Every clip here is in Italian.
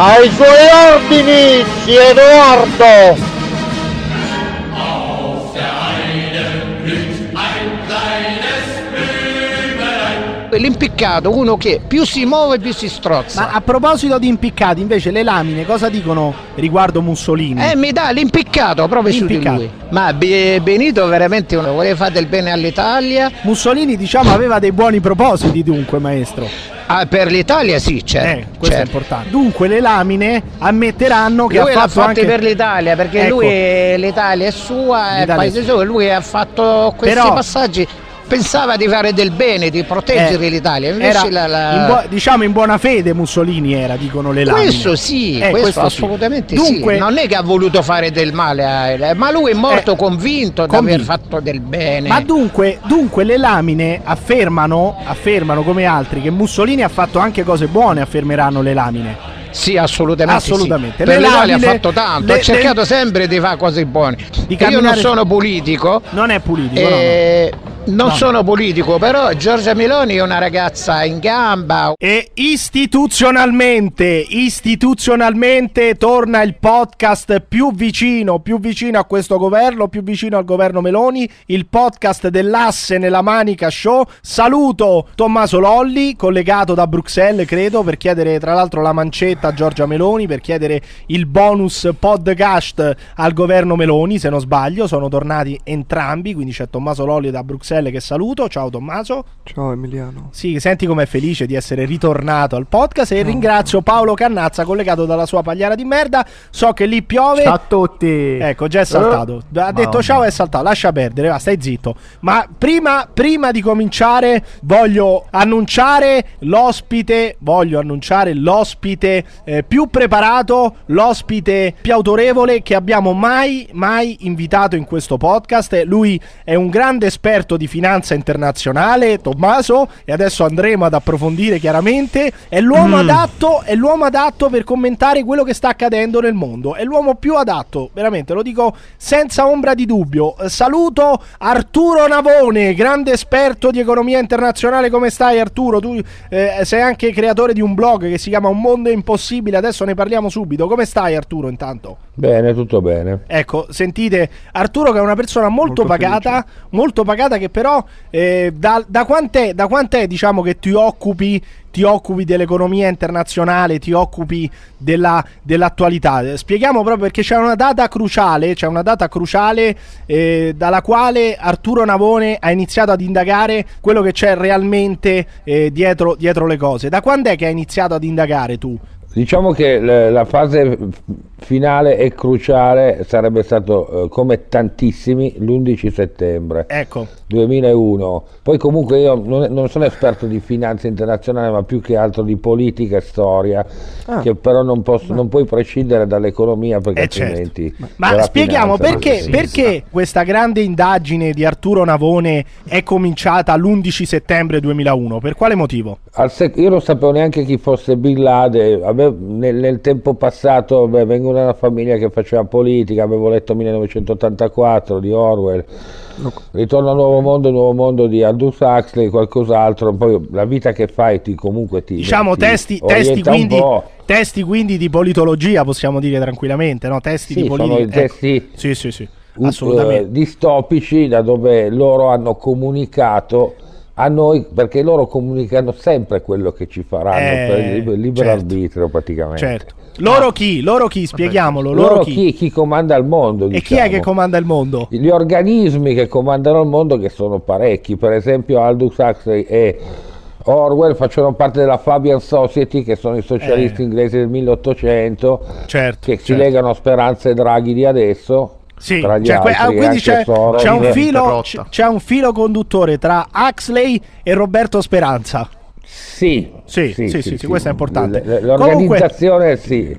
Ai suoi ordini, zio Edoardo! L'impiccato uno che più si muove più si strozza. Ma a proposito di impiccati, invece le lamine cosa dicono riguardo Mussolini? Eh, mi dà l'impiccato proprio L'impiccato. su di lui. Ma Be- Benito veramente uno voleva fare del bene all'Italia. Mussolini diciamo aveva dei buoni propositi dunque maestro. Ah, per l'Italia sì, certo. Eh, questo è certo. importante. Dunque le lamine ammetteranno che Lui ha l'ha fatto fatti anche per l'Italia perché Ecco. lui è- l'Italia è sua, è il è paese suo, lui ha fatto questi Però- passaggi. Pensava di fare del bene, di proteggere Eh, l'Italia. Invece la, la- in buo- diciamo in buona fede Mussolini era, dicono le lamine. Questo sì, Eh, questo, sì. assolutamente Dunque, sì. Non è che ha voluto fare del male, ma lui è morto Eh, convinto di convinto. aver fatto del bene. Ma dunque, dunque le lamine affermano, affermano come altri che Mussolini ha fatto anche cose buone, affermeranno le lamine. Sì, assolutamente. sì. Assolutamente. Per Le l'Italia ha fatto tanto, le- ha le- cercato sempre di fare cose buone. Di Io non sono politico. Non è politico, no, no. Non No. sono politico, però Giorgia Meloni è una ragazza in gamba. E istituzionalmente, istituzionalmente torna il podcast più vicino, più vicino a questo governo, più vicino al governo Meloni, il podcast dell'asse nella manica show. Saluto Tommaso Lolli, collegato da Bruxelles, credo, per chiedere tra l'altro la mancetta a Giorgia Meloni, per chiedere il bonus podcast al governo Meloni, se non sbaglio, sono tornati entrambi, quindi c'è Tommaso Lolli da Bruxelles che saluto. Ciao Tommaso. Ciao Emiliano. Sì, senti com'è felice di essere ritornato al podcast e ringrazio Paolo Cannazza collegato dalla sua pagliara di merda. So che lì piove. Ciao a tutti. Ecco, già è saltato. Ha detto ciao e è saltato. Lascia perdere, va, stai zitto. Ma prima, prima di cominciare, voglio annunciare l'ospite. Voglio annunciare l'ospite eh, più preparato, l'ospite più autorevole che abbiamo mai, mai invitato in questo podcast. Lui è un grande esperto di finanza internazionale, Tommaso, e adesso andremo ad approfondire chiaramente. È l'uomo Mm. adatto, è l'uomo adatto per commentare quello che sta accadendo nel mondo. È l'uomo più adatto, veramente, lo dico senza ombra di dubbio. Eh, Saluto Arturo Navone, grande esperto di economia internazionale. Come stai Arturo? Tu eh, sei anche creatore di un blog che si chiama Un mondo impossibile, adesso ne parliamo subito. Come stai Arturo intanto? Bene, tutto bene. Ecco, sentite Arturo che è una persona molto, Molto pagata, molto pagata che però eh, da, da quant'è, da quant'è diciamo che ti occupi, ti occupi dell'economia internazionale, ti occupi della, dell'attualità? Spieghiamo proprio perché c'è una data cruciale, c'è una data cruciale eh, dalla quale Arturo Navone ha iniziato ad indagare quello che c'è realmente eh, dietro, dietro le cose. Da quando è che hai iniziato ad indagare tu? Diciamo che la fase finale e cruciale sarebbe stato, eh, come tantissimi, l'11 settembre Ecco. 2001. Poi comunque io non, non sono esperto di finanza internazionale, ma più che altro di politica e storia, Ah. che però non, posso, non puoi prescindere dall'economia perché Eh, certo. altrimenti... Ma dalla spieghiamo perché, perché questa grande indagine di Arturo Navone è cominciata l'11 settembre 2001? Per quale motivo? Sec- io non sapevo neanche chi fosse Bin Laden, avevo- nel, nel tempo passato beh, vengo da una famiglia che faceva politica, avevo letto 1984 di Orwell, Ritorno al Nuovo Mondo, Nuovo Mondo di Aldous Huxley, qualcos'altro, poi la vita che fai ti comunque ti... Diciamo ti testi, testi, quindi, testi quindi di politologia, possiamo dire tranquillamente, no? Testi Sì, di sono politica. i testi ecco. Sì, sì, sì. uh, Assolutamente. distopici da dove loro hanno comunicato a noi, perché loro comunicano sempre quello che ci faranno Eh, per il liber- libero certo. arbitrio praticamente. Certo. Loro chi? Loro chi? Spieghiamolo. Loro, Loro chi? chi, chi comanda il mondo? E chi è diciamo. che comanda il mondo? Gli organismi che comandano il mondo, che sono parecchi, per esempio Aldous Huxley e Orwell facevano parte della Fabian Society, che sono i socialisti Eh. inglesi del 1800, Certo. che si certo. legano a Speranza e Draghi di adesso. Sì, tra gli cioè, altri, ah, quindi c'è, Soros. c'è un filo, c'è un filo conduttore tra Huxley e Roberto Speranza. Sì, Sì, sì, sì, sì, questo è importante. L- L'organizzazione sì.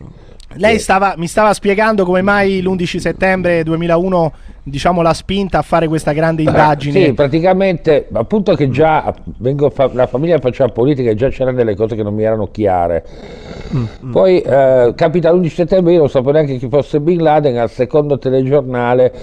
Lei stava, mi stava spiegando come mai l'11 settembre 2001 diciamo l'ha spinta a fare questa grande indagine. Sì, praticamente, appunto che già vengo fa- la famiglia faceva politica e già c'erano delle cose che non mi erano chiare. Mm, Poi eh, capita l'11 settembre, io non sapevo neanche chi fosse Bin Laden, al secondo telegiornale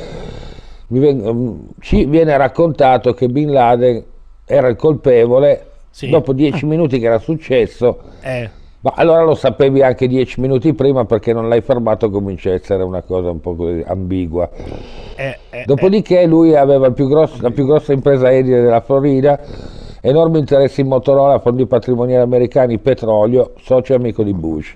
mi veng- mm, ci viene raccontato che Bin Laden era il colpevole, Sì. dopo dieci minuti che era successo, Eh, Ma allora lo sapevi anche dieci minuti prima perché non l'hai fermato, comincia a essere una cosa un po' così ambigua. Eh, eh, Dopodiché lui aveva più grosso- la più grossa impresa aerea della Florida, enormi interessi in Motorola, fondi patrimoniali americani, petrolio, socio e amico di Bush.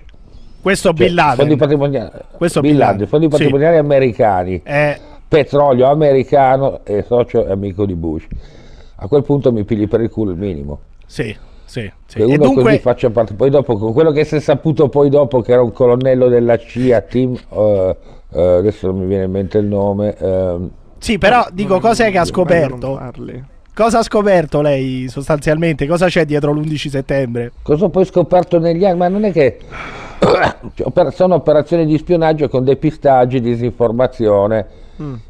questo Cioè, Bin Laden. fondi patrimoniali, Questo Bin Laden, fondi sì. patrimoniali americani, Eh, petrolio americano e socio e amico di Bush. A quel punto mi pigli per il culo il minimo. sì, sì. sì. Che E uno dunque, così faccia parte. Poi dopo, con quello che si è saputo poi dopo, che era un colonnello della CIA, Tim, eh, eh, adesso non mi viene in mente il nome, ehm, sì, però dico, cos'è che ha scoperto? Cosa ha scoperto lei sostanzialmente? Cosa c'è dietro l'11 settembre? Cosa ho poi scoperto negli anni? Ma non è che cioè, sono operazioni di spionaggio con depistaggi, disinformazione.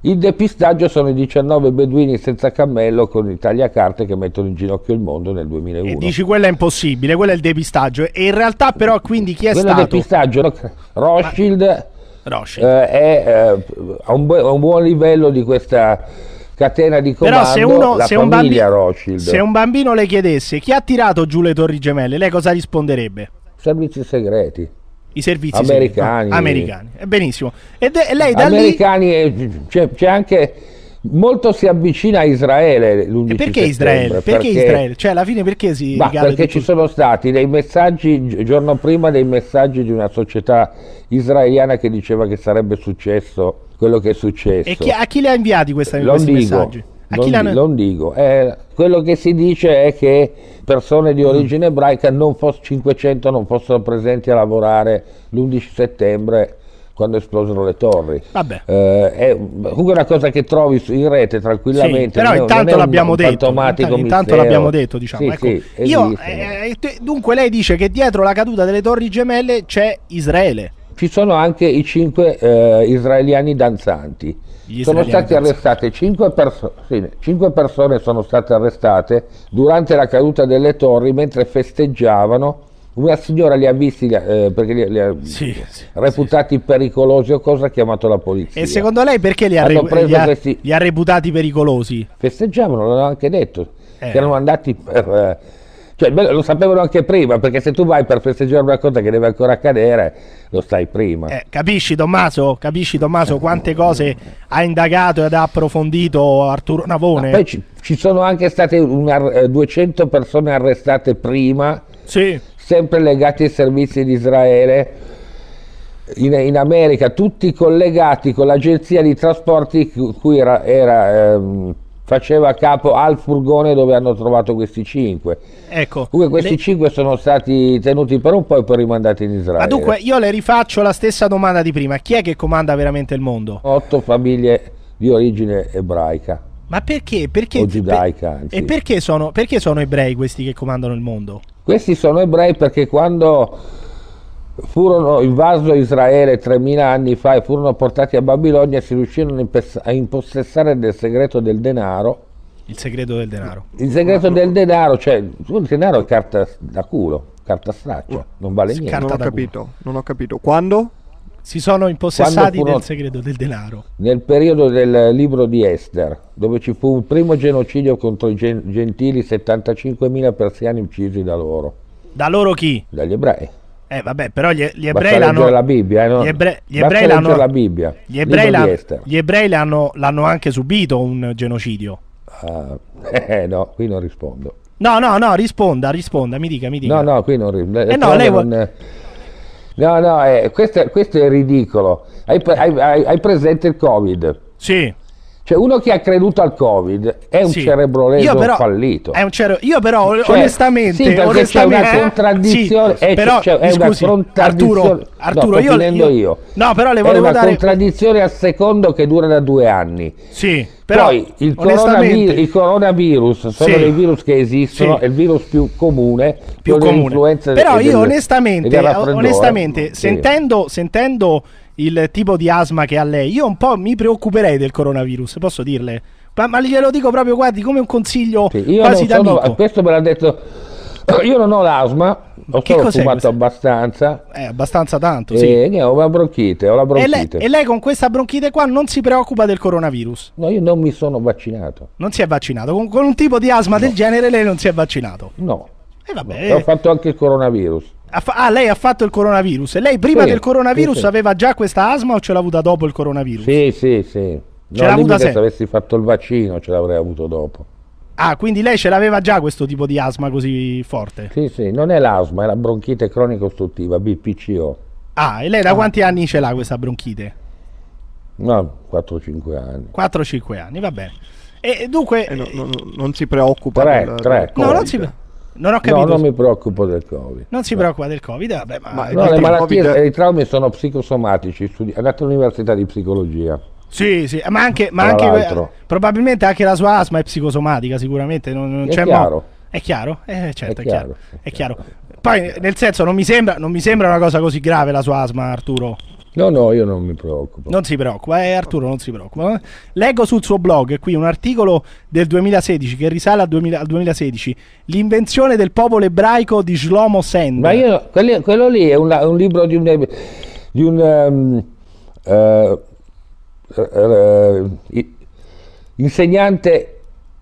Il depistaggio sono i 19 beduini senza cammello con i tagliacarte che mettono in ginocchio il mondo nel 2001. E dici quello è impossibile, quello è il depistaggio. E in realtà però quindi chi è Quello stato? depistaggio, Rothschild Rothschild. eh, è eh, a, un bu- a un buon livello di questa catena di comando Però se uno, se, un famiglia bambi- Rothschild, se un bambino le chiedesse chi ha tirato giù le torri gemelle, lei cosa risponderebbe? servizi segreti. I servizi Americani. americani. E benissimo. E lei da lì americani e c'è, c'è anche molto si avvicina a Israele l'11 E perché Israele? Perché, Israele? Cioè, alla fine perché si ricade perché tutto- ci sono stati dei messaggi giorno prima dei messaggi di una società israeliana che diceva che sarebbe successo quello che è successo. E chi- a chi le ha inviati questa, questi dico, messaggi? Non, l'hanno- non dico. Eh, quello che si dice è che persone di origine ebraica, non foss- 500, non fossero presenti a lavorare l'11 settembre quando esplosero le torri. Vabbè. Eh, è comunque una cosa che trovi in rete tranquillamente. Sì, però intanto l'abbiamo detto. Intanto, intanto l'abbiamo detto, diciamo. Sì, ecco. sì, Io, eh, te- dunque, lei dice che dietro la caduta delle torri gemelle c'è Israele. Ci sono anche i cinque eh, israeliani danzanti. Gli sono state arrestate cinque, perso- sì, cinque persone sono state arrestate durante la caduta delle torri mentre festeggiavano. Una signora li ha visti eh, perché li, li ha Sì, sì, reputati pericolosi o cosa ha chiamato la polizia. E secondo lei perché li ha, re- li ha- questi- li ha reputati pericolosi? Festeggiavano, l'hanno anche detto, Eh. che erano andati per... eh, cioè, lo sapevano anche prima, perché se tu vai per festeggiare una cosa che deve ancora accadere, lo sai prima. Eh, capisci Tommaso? Capisci Tommaso quante cose ha indagato ed ha approfondito Arturo Navone? Poi ci, ci sono anche state una- eh, 200 persone arrestate prima, Sì. sempre legate ai servizi di Israele in, in America, tutti collegati con l'agenzia di trasporti cu- cui era, era, ehm, faceva capo al furgone dove hanno trovato questi cinque. Ecco. Comunque questi Le- cinque sono stati tenuti per un po' e poi rimandati in Israele. Ma dunque io le rifaccio la stessa domanda di prima. Chi è che comanda veramente il mondo? Otto famiglie di origine ebraica. Ma perché? Perché O giudaica, anzi. E perché sono, perché sono ebrei questi che comandano il mondo? Questi sono ebrei perché quando furono invaso Israele 3000 anni fa e furono portati a Babilonia si riuscirono a impossessare del segreto del denaro. Il segreto del denaro. Il segreto del denaro, cioè il denaro è carta da culo, carta straccia, non vale niente. Carta Non ho capito, non ho capito. Quando? Si sono impossessati furono- del segreto del denaro. Nel periodo del libro di Esther, dove ci fu un primo genocidio contro i gen- gentili, 75.000 persiani uccisi da loro, Da loro chi? dagli ebrei. Eh vabbè, però gli, gli ebrei l'hanno la Bibbia, eh, no? Gli, ebre- gli ebrei l'hanno la Bibbia. Gli ebrei, l'hanno, gli ebrei l'hanno, l'hanno anche subito un genocidio. Ah, eh, no, qui non rispondo. No, no, no, risponda, risponda, mi dica, mi dica. No, no, qui non rispondo. Eh no, lei vuol- No, no, eh, questo, è- questo è ridicolo. Hai- hai- hai presente il Covid? Sì. Cioè, uno che ha creduto al Covid è un sì. cerebro Io leso però- fallito. È un cero- Io però Cioè, onestamente, sì, onestamente c'è una contraddizione, Sì, eh, però c'è- è mi una scusi, contraddizione. Arturo, Arturo no, io, io- io. No, però le è volevo una dare contraddizione al secondo che dura da due anni. Sì, però Poi il, coronavirus, i coronavirus sono Sì. dei virus che esistono, Sì. è il virus più comune, più comune. Però e io del- onestamente, onestamente sentendo, sentendo il tipo di asma che ha lei, io un po' mi preoccuperei del coronavirus, posso dirle? Ma, ma glielo dico proprio, guardi, come un consiglio Sì, io quasi non sono, questo me l'ha detto, io non ho l'asma, ho Che solo fumato questo? abbastanza Eh, abbastanza tanto, sì. e niente, ho la bronchite, ho la E lei, bronchite. e lei con questa bronchite qua non si preoccupa del coronavirus? No, io non mi sono vaccinato, Non si è vaccinato. Con, con un tipo di asma del genere lei non si è vaccinato. no. E vabbè. E ho fatto anche il coronavirus. Ah, lei ha fatto il coronavirus. E lei prima Sì, del coronavirus sì, sì. aveva già questa asma o ce l'ha avuta dopo il coronavirus? Sì, sì, sì. Ce No, l'ha avuta se avessi fatto il vaccino ce l'avrei avuto dopo. Ah, quindi lei ce l'aveva già questo tipo di asma così forte? Sì, sì, non è l'asma, è la bronchite cronica ostruttiva, BPCO. Ah, e lei da quanti anni ce l'ha questa bronchite? No, 4-5 anni. 4-5 anni, va bene. E dunque... Eh, no- no- no- non si preoccupa Tre, del- tre. del no, non si, non ho No, capito. non mi preoccupo del Covid. Non si preoccupa del Covid, vabbè, ma... Ma- No, le malattie Covid- e i traumi sono psicosomatici. Studi- è andato all'università di psicologia. Sì, sì, ma anche, ma anche probabilmente anche la sua asma è psicosomatica, sicuramente. Non, non È c'è mo- chiaro. È chiaro? Eh, certo, è, È chiaro. è chiaro. Poi, nel senso, non mi, sembra, non mi sembra una cosa così grave la sua asma, Arturo. No, no, io non mi preoccupo. Non si preoccupa, eh, Arturo non si preoccupa. Leggo sul suo blog qui un articolo del 2016 che risale al, 2000 al 2016, l'invenzione del popolo ebraico di Shlomo Sand. Ma io, quelli- quello lì è un, un libro di un, di un ehm, eh, eh, i- insegnante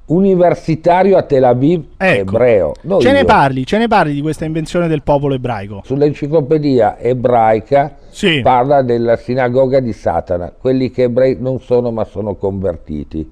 universitario a Tel Aviv Ecco. ebreo. non ce ne io. parli, ce ne parli di questa invenzione del popolo ebraico. Sull'enciclopedia ebraica Sì. parla della sinagoga di Satana, quelli che ebrei non sono ma sono convertiti.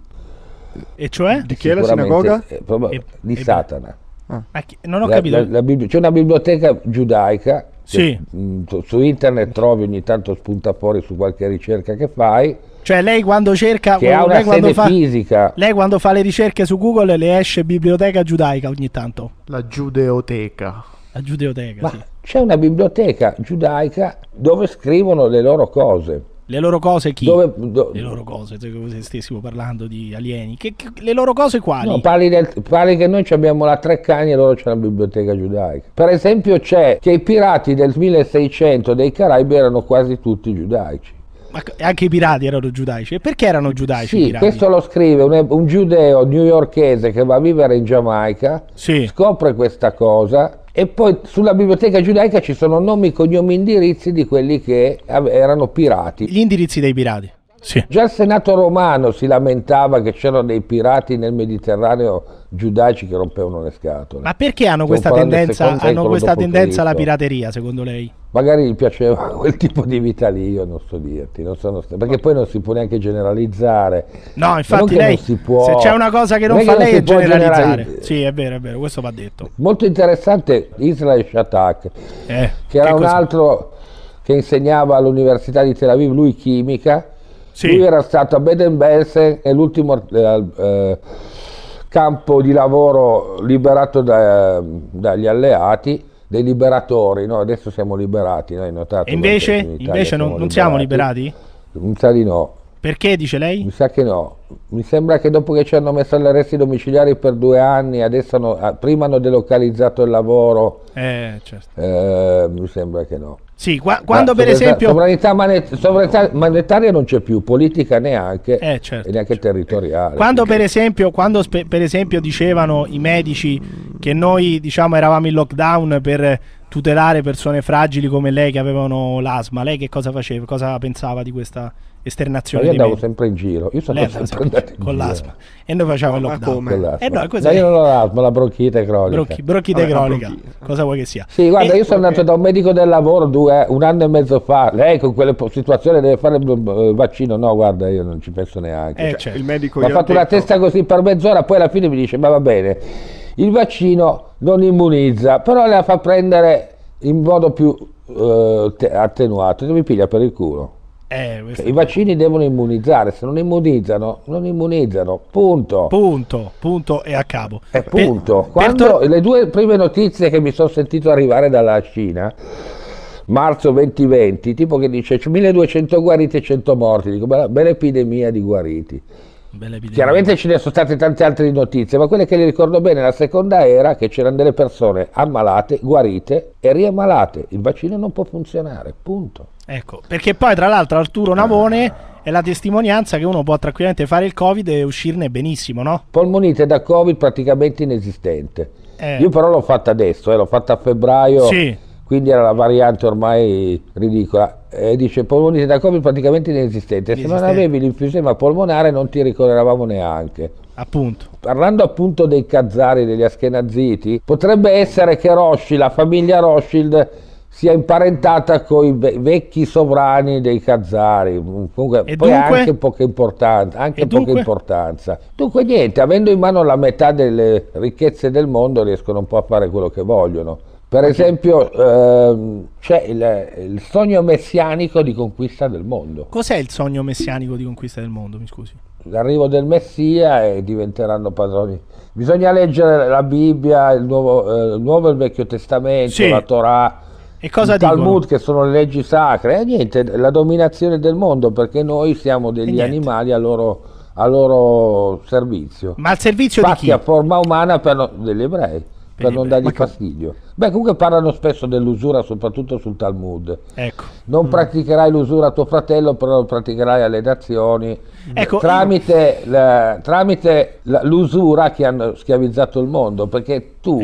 E cioè? Di chi è la sinagoga? eh, E- di e- Satana. Ma chi- non ho La- capito. la- la c'è una biblioteca giudaica. che, Sì. mh, su internet trovi ogni tanto spunta fuori su qualche ricerca che fai, Cioè, lei quando cerca. che ha una lei quando sede fa, fisica. lei quando fa le ricerche su Google le esce biblioteca giudaica ogni tanto. La giudeoteca. La giudeoteca, Ma sì. c'è una biblioteca giudaica dove scrivono le loro cose. Le loro cose chi? Dove, do- Le loro cose, se stessimo parlando di alieni. Che, che- le loro cose quali? No, parli, del- parli che noi abbiamo la Treccani e loro c'è una biblioteca giudaica. Per esempio c'è che i pirati del 1600 dei Caraibi erano quasi tutti giudaici. Ma anche i pirati erano giudaici. E perché erano giudaici Sì, questo lo scrive un, un giudeo newyorkese che va a vivere in Giamaica, Sì. scopre questa cosa e poi sulla biblioteca giudaica ci sono nomi, cognomi, indirizzi di quelli che erano pirati. Gli indirizzi dei pirati. Sì. Già il Senato romano si lamentava che c'erano dei pirati nel Mediterraneo giudaici che rompevano le scatole. Ma perché hanno Stiamo questa tendenza, hanno questa tendenza alla pirateria, secondo lei? Magari gli piaceva quel tipo di vita lì, io non so dirti, non sono perché poi non si può neanche generalizzare. No, infatti che lei, non si può- se c'è una cosa che non non fa che non lei è generalizzare. generalizzare. Sì, è vero, è vero, questo va detto. Molto interessante Israel Shatak, Eh, che era un cos'è? altro che insegnava all'Università di Tel Aviv, lui chimica. Sì. Lui era stato a Baden-Belsen, è l'ultimo eh, eh, campo di lavoro liberato da- dagli alleati, dei liberatori, no? adesso siamo liberati, no? hai notato? E invece, invece non, non siamo liberati? Mi sa di no, Perché, dice lei? mi sa che no. Mi sembra che dopo che ci hanno messo agli arresti domiciliari per due anni, adesso hanno- ah, prima hanno delocalizzato il lavoro, Eh, certo. eh, mi sembra che no. Sì, qua- quando Ma per esempio... Sovranità, monet- sovranità monetaria non c'è più, politica neanche, Eh, certo. e neanche territoriale. Quando per esempio, quando spe- per esempio dicevano i medici che noi diciamo eravamo in lockdown per tutelare persone fragili come lei che avevano l'asma, lei che cosa faceva? Cosa pensava di questa Ma esternazione io dei andavo sempre in giro, io sono sempre sempre in con giro. l'asma e noi facciamo il Ma lockdown. come? Con l'asma. Eh no, cos'è? No, io non ho l'asma, la bronchite cronica. Bronchi, bronchite Vabbè, cronica, bronchite. cosa vuoi che sia? Sì, guarda, E- io sono andato da un medico del lavoro due, un anno e mezzo fa. Lei con quelle situazioni deve fare il eh, vaccino. No, guarda, io non ci penso neanche. Eh, Cioè, certo. Il medico mi ha fatto una detto- testa così per mezz'ora, poi alla fine mi dice: Ma va bene, il vaccino non immunizza, però la fa prendere in modo più eh, te- attenuato. Mi piglia per il culo. Eh, Cioè, I vaccini devono immunizzare, se non immunizzano, non immunizzano. Punto. Punto, punto e a capo. E Per- punto. per Quando tor- le due prime notizie che mi sono sentito arrivare dalla Cina, marzo 2020, tipo che dice "C'è 1200 guariti e 100 morti, dico bella, bella epidemia di guariti. Chiaramente ce ne sono state tante altre notizie, ma quelle che le ricordo bene, la seconda era che c'erano delle persone ammalate, guarite e riammalate. Il vaccino non può funzionare, punto. Ecco, perché poi tra l'altro Arturo Navone è la testimonianza che uno può tranquillamente fare il Covid e uscirne benissimo, no? Polmonite da Covid praticamente inesistente. Eh. Io però l'ho fatta adesso, eh, l'ho fatta a febbraio, Sì. Quindi era la variante ormai ridicola. E dice polmonite da Covid praticamente inesistente. Se non avevi l'infusema polmonare non ti ricorderavamo neanche. Appunto. Parlando appunto dei Kazari, degli Askenaziti, potrebbe essere che Rothschild, la famiglia Rothschild, sia imparentata con i ve- vecchi sovrani dei Kazari. Comunque, E poi dunque? anche poca importanza. Anche poca importanza. Dunque, niente, avendo in mano la metà delle ricchezze del mondo, riescono un po' a fare quello che vogliono. Per esempio, ehm, c'è il, il sogno messianico di conquista del mondo. Cos'è il sogno messianico di conquista del mondo, mi scusi? l'arrivo del Messia e diventeranno padroni. Bisogna leggere la Bibbia, il Nuovo, eh, il Nuovo e il Vecchio Testamento, Sì. la Torah, E cosa il Talmud, dicono? che sono le leggi sacre. E niente, la dominazione del mondo, perché noi siamo degli animali a loro, a loro servizio. Ma al servizio di Fatti chi? a forma umana per no- degli ebrei, per non dargli fastidio. Beh, comunque parlano spesso dell'usura, soprattutto sul Talmud. Ecco. Non praticherai l'usura a tuo fratello, però lo praticherai alle nazioni. Ecco, tramite, la- tramite la- l'usura che hanno schiavizzato il mondo, perché tu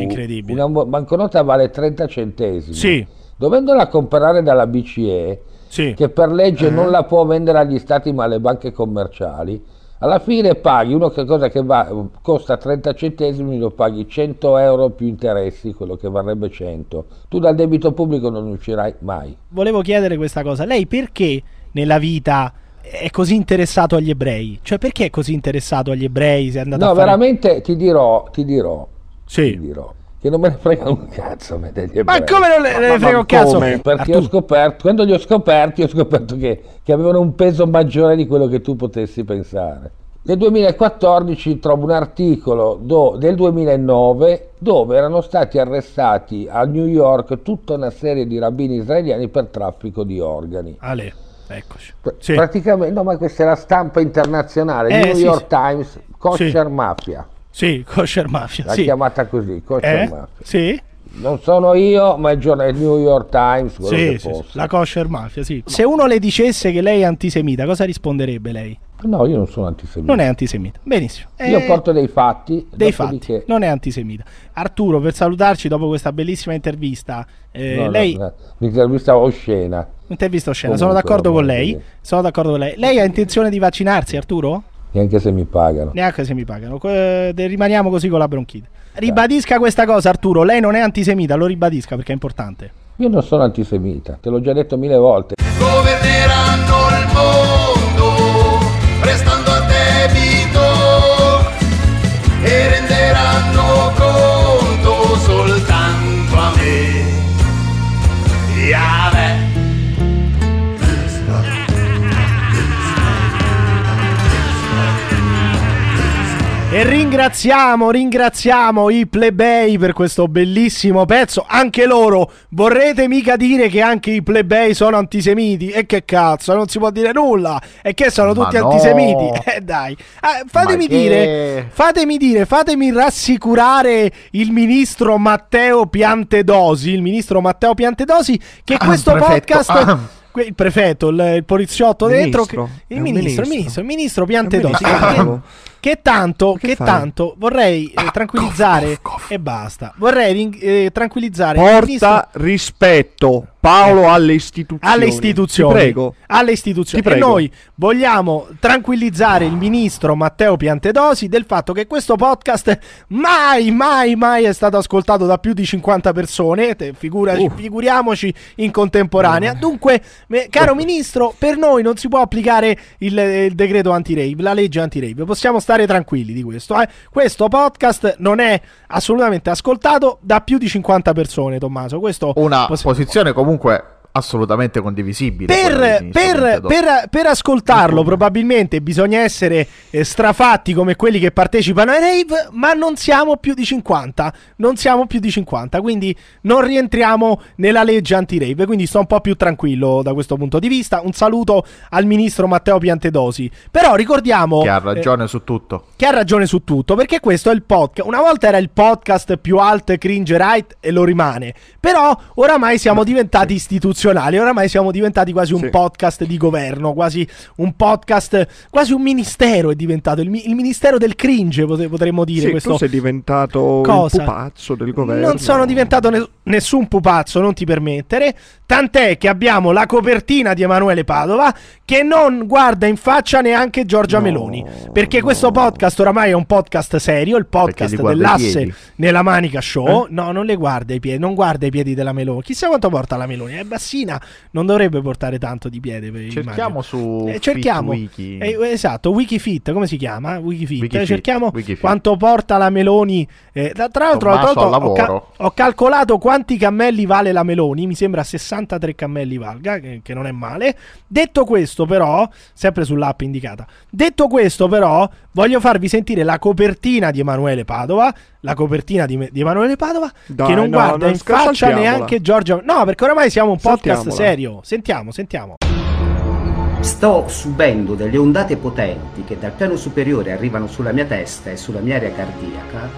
una banconota vale 30 centesimi. Sì. Dovendola comprare dalla BCE, Sì. che per legge non la può vendere agli stati ma alle banche commerciali, alla fine paghi uno che cosa che va, costa 30 centesimi, lo paghi 100 euro più interessi, quello che varrebbe 100. Tu dal debito pubblico non uscirai mai. Volevo chiedere questa cosa. Lei perché nella vita è così interessato agli ebrei? Cioè perché è così interessato agli ebrei? Si è andato No, a fare... veramente ti dirò, ti dirò, ti Sì. dirò, che non me ne frega un cazzo a me degli Ma ebrei. come non le, ne frega un cazzo? come? Perché ho scoperto, quando li ho scoperti, ho scoperto che, che avevano un peso maggiore di quello che tu potessi pensare. Nel 2014 trovo un articolo do- del 2009 dove erano stati arrestati a New York tutta una serie di rabbini israeliani per traffico di organi. Ale, eccoci. Pr- Sì. Praticamente, no, ma questa è la stampa internazionale, Eh, New sì, York sì. Times, kosher mafia, Sì, kosher mafia. l'ha Sì. chiamata così, kosher Eh? mafia. Sì? Non sono io, ma è il giornale New York Times, Sì, che sì, la kosher mafia, sì. Se uno le dicesse che lei è antisemita, cosa risponderebbe lei? No, io non sono antisemita. Non è antisemita. Benissimo. Io Eh, porto dei fatti, dei fatti, dopodiché- non è antisemita. Arturo, per salutarci dopo questa bellissima intervista, eh, No, no, lei no, un'intervista oscena. intervista oscena, Comunque, sono d'accordo con lei. Sono d'accordo con lei. Lei ha intenzione di vaccinarsi, Arturo? Neanche se mi pagano. Neanche se mi pagano. Que- rimaniamo così con la bronchite. Ribadisca questa cosa, Arturo. Lei non è antisemita, lo ribadisca perché è importante. Io non sono antisemita, te l'ho già detto mille volte. governeranno E ringraziamo, ringraziamo i plebei per questo bellissimo pezzo. Anche loro, vorrete mica dire che anche i plebei sono antisemiti? E che cazzo, non si può dire nulla. E che sono Ma tutti no. antisemiti? Eh dai, Ah, fatemi che- dire, fatemi dire, fatemi rassicurare il ministro Matteo Piantedosi, il ministro Matteo Piantedosi, che Ah, questo prefetto. podcast... Ah. Il prefetto, il, il poliziotto dentro, che- Ministro. il È un ministro, il ministro. ministro, il ministro Piantedosi, ministro. Che- tanto, Che che tanto vorrei eh, tranquillizzare e basta. Vorrei eh, tranquillizzare il ministro- Porta rispetto, Paolo, alle istituzioni. alle istituzioni. Ti prego. Alle istituzioni. Ti E prego. noi vogliamo tranquillizzare il ministro Matteo Piantedosi del fatto che questo podcast mai, mai, mai è stato ascoltato da più di 50 persone. Te- figuraci- Figuriamoci in contemporanea. Dunque, me- caro ministro, per noi non si può applicare il, il decreto anti-rave, la legge anti-rave. Possiamo stare tranquilli di questo. eh. Questo podcast non è assolutamente ascoltato da più di 50 persone, Tommaso. Questo Una possi- posizione comunque assolutamente condivisibile. per, per- per- per ascoltarlo probabilmente bisogna essere eh, strafatti come quelli che partecipano ai rave, ma non siamo più di 50, non siamo più di 50, quindi non rientriamo nella legge anti-rave, quindi sto un po' più tranquillo da questo punto di vista. Un saluto al ministro Matteo Piantedosi. Però ricordiamo Che ha eh, ragione su tutto. che ha ragione su tutto, perché questo è il podcast. Una volta era il podcast più alt cringe right e lo rimane. Però oramai siamo diventati istituzionali. Istituzionali. Oramai siamo diventati quasi un Sì. podcast di governo, quasi un podcast, quasi un ministero è diventato. Il, mi- il ministero del cringe, potremmo dire. Sì, questo. tu sei diventato Cosa? il pupazzo del governo. Non sono diventato ne- nessun pupazzo, non ti permettere. Tant'è che abbiamo la copertina di Emanuele Padova che non guarda in faccia neanche Giorgia No, Meloni. Perché questo podcast oramai è un podcast serio, il podcast dell'asse nella manica show. Eh? No, non le guarda i piedi, non guarda i piedi della Meloni. Chissà quanto porta la Meloni. È bassina, non dovrebbe portare tanto di piede. per- Cerchiamo immagino. su Eh, cerchiamo. Wiki. Eh, esatto, Wikifit, come si chiama? Wikifit. Wikifit, cerchiamo Wikifit. quanto porta la Meloni. Eh, tra l'altro, ho, ca- ho calcolato quanti cammelli vale la Meloni. Mi sembra 63 cammelli valga, che, che non è male. Detto questo, però, sempre sull'app indicata. Detto questo, però, voglio farvi sentire la copertina di Emanuele Padova. La copertina di, di Emanuele Padova, Dai, che non no, guarda no, in faccia neanche Giorgia. No, perché oramai siamo un podcast serio. Sentiamo, sentiamo. Sto subendo delle ondate potenti che dal piano superiore arrivano sulla mia testa e sulla mia area cardiaca.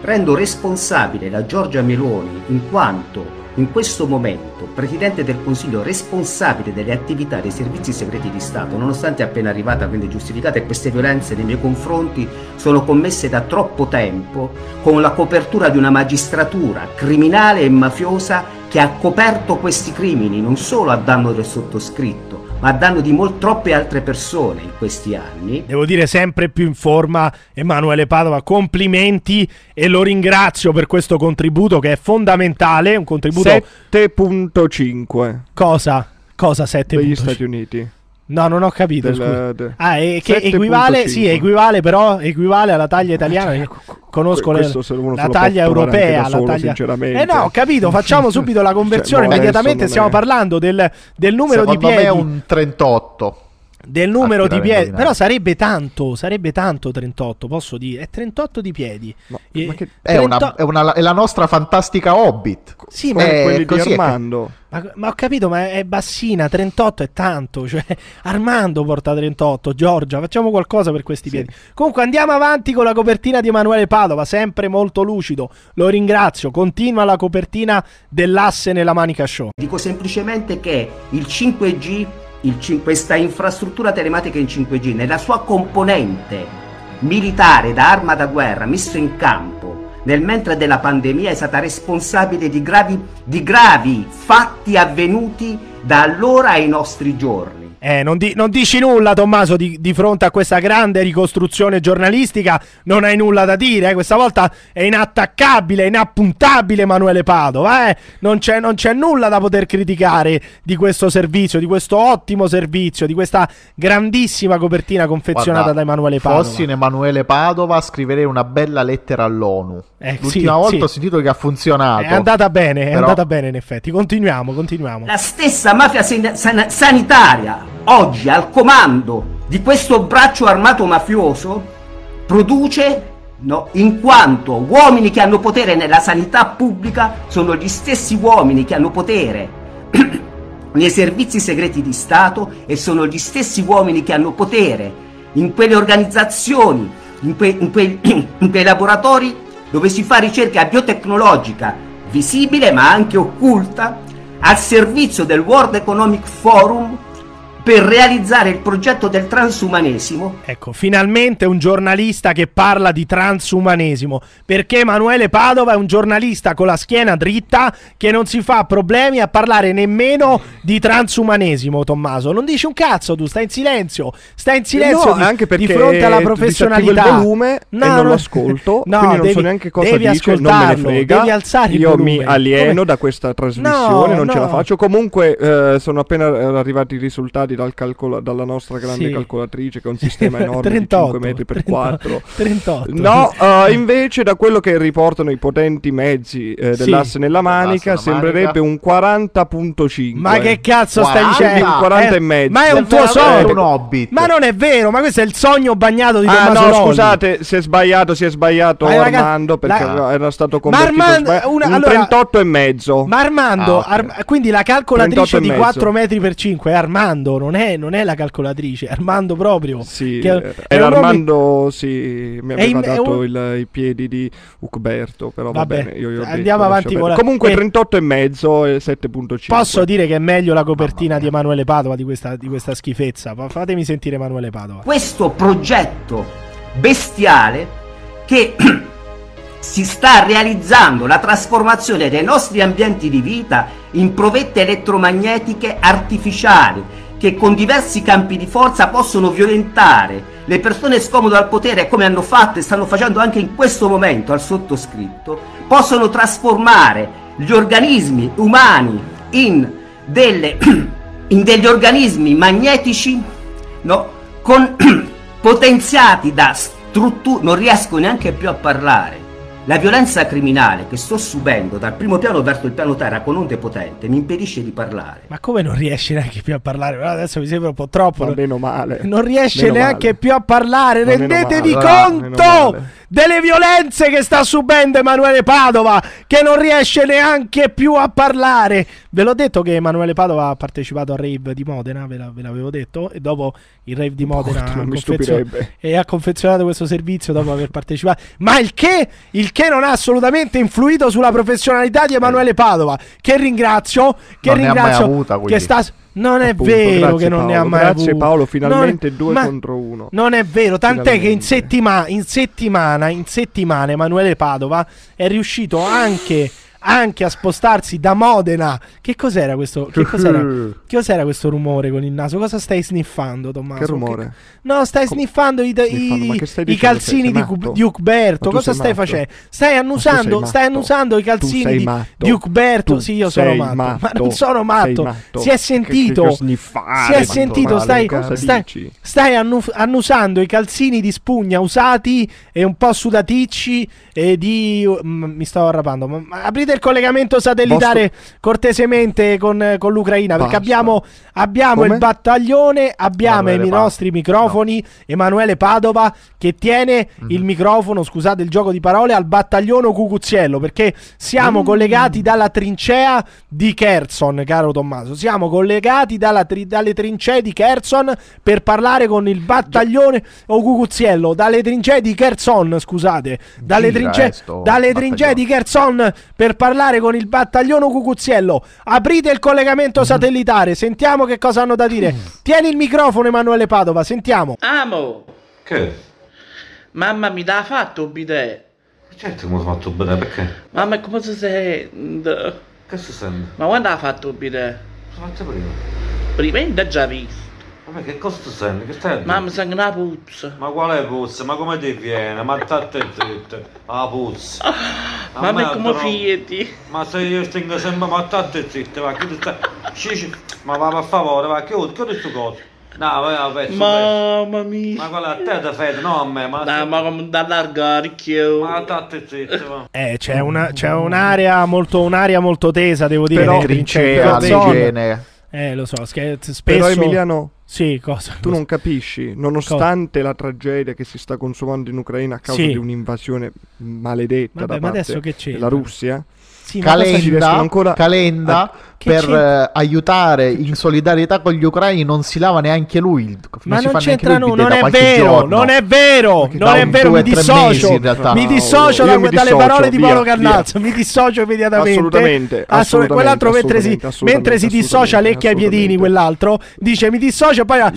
Rendo responsabile la Giorgia Meloni in quanto in questo momento Presidente del Consiglio responsabile delle attività dei servizi segreti di Stato, nonostante appena arrivata quindi giustificata e queste violenze nei miei confronti sono commesse da troppo tempo, con la copertura di una magistratura criminale e mafiosa che ha coperto questi crimini non solo a danno del sottoscritto, ma a danno di mol- troppe altre persone in questi anni. Devo dire sempre più in forma Emanuele Padova, complimenti e lo ringrazio per questo contributo che è fondamentale, un contributo 7.5 cosa? Cosa 7 degli Stati Uniti. No, non ho capito, Del- de- Ah, e che 7.5. equivale, sì, equivale però, equivale alla taglia italiana. io conosco le- questo se uno se la taglia europea. da la solo, taglia... sinceramente. Eh no, ho capito, facciamo subito la conversione Cioè, boh, immediatamente. Stiamo è- parlando del, del numero di Secondo me piedi. è un 38. Del numero di piedi, però sarebbe tanto, sarebbe tanto 38, posso dire, è 38 di piedi. Ma, Eh, ma che È, una- 30 è una- è la nostra fantastica Hobbit. Sì, ma, come Eh, quelli di così è Armando. ma- ma ho capito, ma è bassina, 38 è tanto, cioè Armando porta 38, Giorgia, facciamo qualcosa per questi Sì. piedi. Comunque andiamo avanti con la copertina di Emanuele Padova, sempre molto lucido, lo ringrazio, continua la copertina dell'asse nella Manica Show. Dico semplicemente che il 5G, il questa infrastruttura telematica in 5G, nella sua componente militare da arma da guerra messa in campo nel mentre della pandemia è stata responsabile di gravi, di gravi fatti avvenuti da allora ai nostri giorni. Eh, non, di- non dici nulla, Tommaso, di, di fronte a questa grande ricostruzione giornalistica. Non hai nulla da dire. eh. Questa volta è inattaccabile, è inappuntabile Emanuele Padova. Eh. Non, c'è, non c'è nulla da poter criticare di questo servizio, di questo ottimo servizio, di questa grandissima copertina confezionata Guarda, da Emanuele Padova. Fossi in Emanuele Padova, scriverei una bella lettera all'ONU. Eh, L'ultima sì, volta sì. ho sentito che ha funzionato. È andata bene, è Però- andata bene in effetti. Continuiamo, continuiamo. La stessa mafia san- san- sanitaria, oggi al comando di questo braccio armato mafioso, produce, no, in quanto uomini che hanno potere nella sanità pubblica sono gli stessi uomini che hanno potere nei servizi segreti di Stato e sono gli stessi uomini che hanno potere in quelle organizzazioni, in, que- in quei- in quei laboratori dove si fa ricerca biotecnologica visibile ma anche occulta al servizio del World Economic Forum per realizzare il progetto del transumanesimo Ecco, finalmente un giornalista che parla di transumanesimo, perché Emanuele Padova è un giornalista con la schiena dritta che non si fa problemi a parlare nemmeno di transumanesimo, Tommaso. Non dici un cazzo tu, stai in silenzio, stai in silenzio No, di, anche perché di fronte alla professionalità. il volume e non lo ascolto, quindi non so neanche cosa devi dice, non me ne frega. Devi alzare il Io volume. mi alieno Come- da questa trasmissione, No, non ce la no. faccio. Comunque eh, sono appena eh, arrivati i risultati dal calcola- dalla nostra grande Sì. calcolatrice che è un sistema enorme 38, di 5 metri per 38, 4. 38. No, eh, invece da quello che riportano i potenti mezzi eh, Sì. dell'asse nella manica Dell'asse sembrerebbe un 40.5. Ma che cazzo stai 40? dicendo? Un 40 Eh, e mezzo. Ma è un tuo sogno. un hobbit. Ma non è vero, ma questo è il sogno bagnato di Ah Tommaso no, Rolli. scusate, si è sbagliato, si è sbagliato Ma Armando perché la- era stato Ma convertito Armando- sbagli- una- un allora- 38 e mezzo. Ma Armando, Ah, ok. Ar- quindi la calcolatrice 38 di mezzo. 4 metri per 5 è Armando, non è, non è la calcolatrice, Armando proprio. Sì, che eh, è era Armando, sì, mi aveva in- dato un- il- i piedi di Ucberto, però va bene, io detto, andiamo lascia avanti con la- Comunque eh, 38 e mezzo e 7.5. Posso dire che è meglio la copertina di Emanuele Padova di questa, di questa schifezza? Fa- Fatemi sentire Emanuele Padova. questo progetto bestiale che si sta realizzando la trasformazione dei nostri ambienti di vita in provette elettromagnetiche artificiali che con diversi campi di forza possono violentare le persone scomode al potere come hanno fatto e stanno facendo anche in questo momento al sottoscritto, possono trasformare gli organismi umani in, delle, in degli organismi magnetici no? con potenziati da strutture, non riesco neanche più a parlare. La violenza criminale che sto subendo dal primo piano verso il piano terra con onde potente mi impedisce di parlare. Ma come non riesce neanche più a parlare? Però adesso mi sembra un po' troppo. Ma meno male. Non riesce Meno neanche male. più a parlare. Ma Rendetevi. Allora, conto delle violenze che sta subendo Emanuele Padova, che non riesce neanche più a parlare. Ve l'ho detto che Emanuele Padova ha partecipato al rave di Modena, ve, la- ve l'avevo detto, e dopo il rave di Modena Porca, ha, confezio- e ha confezionato questo servizio dopo aver partecipato. Ma il che, il che non ha assolutamente influito sulla professionalità di Emanuele Padova, che ringrazio, che Non ringrazio, avuta, che sta... Non è Appunto, vero che non ne ha Paolo, mai grazie avuto. Paolo, finalmente Non- due ma- contro uno. Non è vero, tant'è che in, Finalmente. settima- in settimana, in settimana Emanuele Padova è riuscito anche, anche a spostarsi da Modena. Che cos'era questo? Che cos'era, che cos'era questo rumore con il naso? Cosa stai sniffando, Tommaso? Che rumore? no, stai Com- sniffando i, Sniffando, i- che stai i calzini di, Cu- matto? di Ucberto. Cosa stai matto? facendo? Stai annusando, stai matto. annusando i calzini di, matto. di Ucberto. Sì, io sono sei matto. Ma matto. non sono matto. matto. Si è Che- sentito. che- che sniffare, si è matto sentito. Stai, stai, stai annu- annusando i calzini di spugna usati e un po' sudaticci e di mm, mi stavo arrapando ma aprite il collegamento satellitare cortesemente con, con l'Ucraina perché abbiamo, abbiamo il battaglione abbiamo Emanuele i Padova. nostri microfoni Emanuele Padova che tiene Mhm. il microfono scusate il gioco di parole al battaglione Cucuziello perché siamo Mm. collegati dalla trincea di Kherson caro Tommaso. Siamo collegati dalla tri- dalle trincee di Kherson per parlare con il battaglione o Cucuziello dalle trincee di Kherson scusate. Dalle Gira, trincee eh, dalle trincee di Kherson per parlare con il battaglione Cucuziello aprite il collegamento Mhm. satellitare sentiamo che cosa hanno da dire tieni il microfono Emanuele Padova sentiamo Amo, Che? mamma mi dà fatto un bidet. Certo che mi sono fatto bene, perché? Mamma come si sente? Che si sente? Ma quando ha fatto il bidet? L'ho fatto prima. Prima già visto. Vabbè, che cosa ti senti? Che stai a dire? Mamma sente una puzza. Ma quale puzza? Ma come ti viene? Ma state zitto. La puzza. A Mamma me è come fieti. Ma se io stingo sempre, ma state zitto, va, che ti stai... Ma va per favore, va, chiudi, chiudi sto coso. No, vai, va, pezzo, pezzo. Mamma mia. Ma quella a te ti fede, no a me, ma... No, ma come da allargare chiù. Ma state zitto, va. Eh, c'è, una, c'è un'area, molto, un'area molto tesa, devo dire. Però- trincea, Kherson. l'igiene. Eh, lo so, scher- spesso... Però Emiliano, Sì, cosa? tu non capisci, nonostante la tragedia che si sta consumando in Ucraina a causa Sì. di un'invasione maledetta Vabbè, da ma parte adesso che c'entra? della Russia, Sì, ma cosa riescono Calenda, ancora Calenda a- per c'entra? eh, aiutare in solidarietà con gli ucraini non si lava neanche lui. il- Ma si non fa neanche c'entra nulla, non è vero, non è vero, non è vero, mi dissocio, mesi in realtà. mi dissocio io da- mi dalle dissocio, parole di Paolo via. Cannazzo, mi dissocio immediatamente. Assolutamente, Assolut- assolutamente, quell'altro mentre si, mentre si dissocia lecchia i piedini, quell'altro dice mi dissocio poi ah,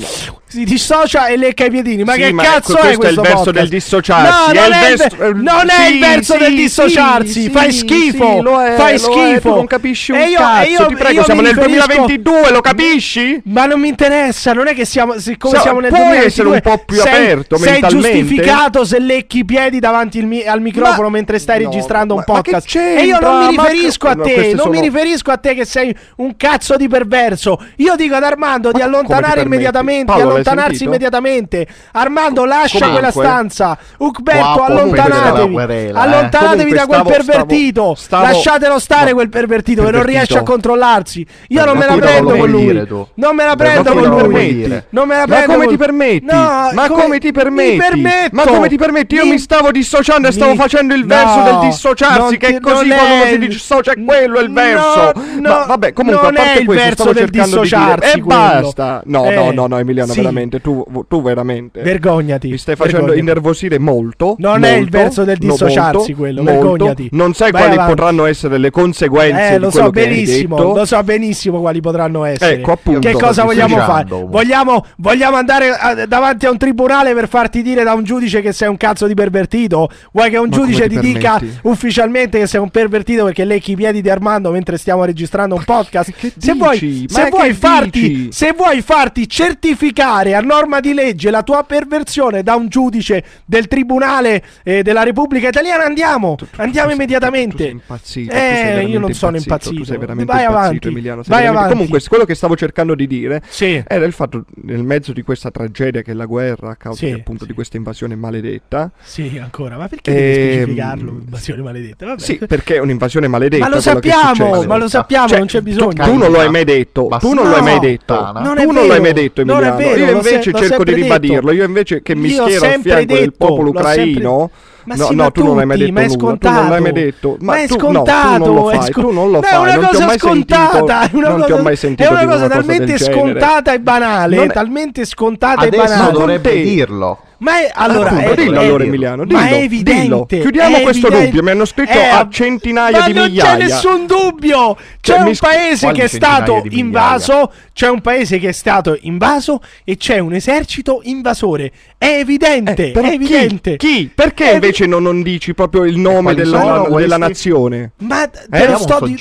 si dissocia e lecca i piedini. Ma Sì, che ma cazzo ecco, è questo è il questo verso podcast? del dissociarsi, No, è non è il, verso- ver- non è il verso sì, del dissociarsi, sì, fai sì, schifo, lo è, fai lo è, schifo. tu non capisci un E io- e cazzo, io- ti prego, siamo nel riferisco- 2022, lo capisci? Ma non mi interessa, non è che siamo, siccome Sa- siamo nel puoi 2022, essere un po' più sei, aperto sei giustificato se lecchi i piedi davanti mi- al microfono Ma- mentre stai no, registrando un ma- che podcast. e io non mi riferisco a te, non mi riferisco a te che sei un cazzo di perverso. Io dico ad Armando di allontanare immediatamente, Paolo, di allontanarsi immediatamente. Armando, lascia Comunque- quella stanza. Può allontanatevi. querela, eh. Allontanatevi Comunque da quel stavo- pervertito. stavo- stavo- Lasciatelo stare quel pervertito che non riesce a controllare scollarsi. Io Ma non me la qui prendo lo con lui. Non me la Ma prendo con lui. Non me la Ma prendo come con- ti permetti? No, ma come, ti permetti? Mi permetto. Ma come ti permetti? Io mi, stavo dissociando e stavo mi- facendo il No, verso del dissociarsi. non Che è così non quando uno si dissocia, è quello è il verso. No, ma no, vabbè, comunque, non a parte è il questo, verso stavo del cercando di dire. dissociarsi E basta. No, Eh, no, no, no, Emiliano, veramente. Tu, tu veramente. Vergognati. Mi stai facendo innervosire molto. Non è il verso del no, dissociarsi quello, vergognati. Non sai quali potranno essere le conseguenze Eh, di lo quello so che hai benissimo, detto. Lo so benissimo quali potranno essere. Ecco, appunto. Che cosa vogliamo fare? Vogliamo, vogliamo andare a- davanti a un tribunale per farti dire da un giudice che sei un cazzo di pervertito? Vuoi che un Ma giudice ti, ti dica ufficialmente che sei un pervertito perché lecchi i piedi di Armando mentre stiamo registrando un podcast? Che se dici? vuoi, se che vuoi farti, se vuoi farti certificare a norma di legge la tua perversione da un giudice del tribunale eh, della Repubblica Italiana, andiamo, andiamo Tu sei immediatamente. impazzito, tu Eh, sei veramente io non sono impazzito, impazzito. Tu sei veramente Vai avanti. Emiliano. sei Vai avanti. Comunque, quello che stavo cercando di dire Sì. era il fatto, nel mezzo di questa tragedia che è la guerra, a causa Sì, di, appunto sì. di questa invasione maledetta. Sì, ancora. Ma perché devi Ehm, specificarlo? Invasione maledetta. Vabbè. Sì, perché è un'invasione maledetta. ma lo sappiamo, ma lo sappiamo, Cioè, non c'è tu- bisogno. Tu, non lo hai mai detto. Basta. Tu non lo hai mai No, detto. Non tu non lo hai mai detto, non è Emiliano. vero, Io invece cerco di ribadirlo. detto. Io invece che mi schiero a fianco del popolo ucraino. Ma no, sì, no, ma tu non hai mai tutti, detto ma è nulla. Tu scontato. non l'hai mai detto. Ma, Ma è tu, no, scontato. tu non lo è fai. scon- Tu non lo No, fai. È una non cosa mai scontata. sentito. È una non ti ho cosa, mai sentito è una cosa del talmente genere. scontata e banale. Non è- Talmente scontata e Adesso banale. dovrebbe te- dirlo. Ma è allora. Appunto, è, dillo è- allora Emiliano, dillo, ma è evidente. dillo. Chiudiamo è questo evidente. dubbio, mi hanno scritto Eh, a centinaia ma di non migliaia. c'è nessun dubbio. C'è Cioè, un sc- paese che è stato invaso. C'è un paese che è stato invaso e c'è un esercito invasore. È evidente. Eh, è evidente. Chi? Chi? Perché È invece non, non dici proprio il nome quali della, sono della questi? nazione? Ma te, Eh, lo sto di-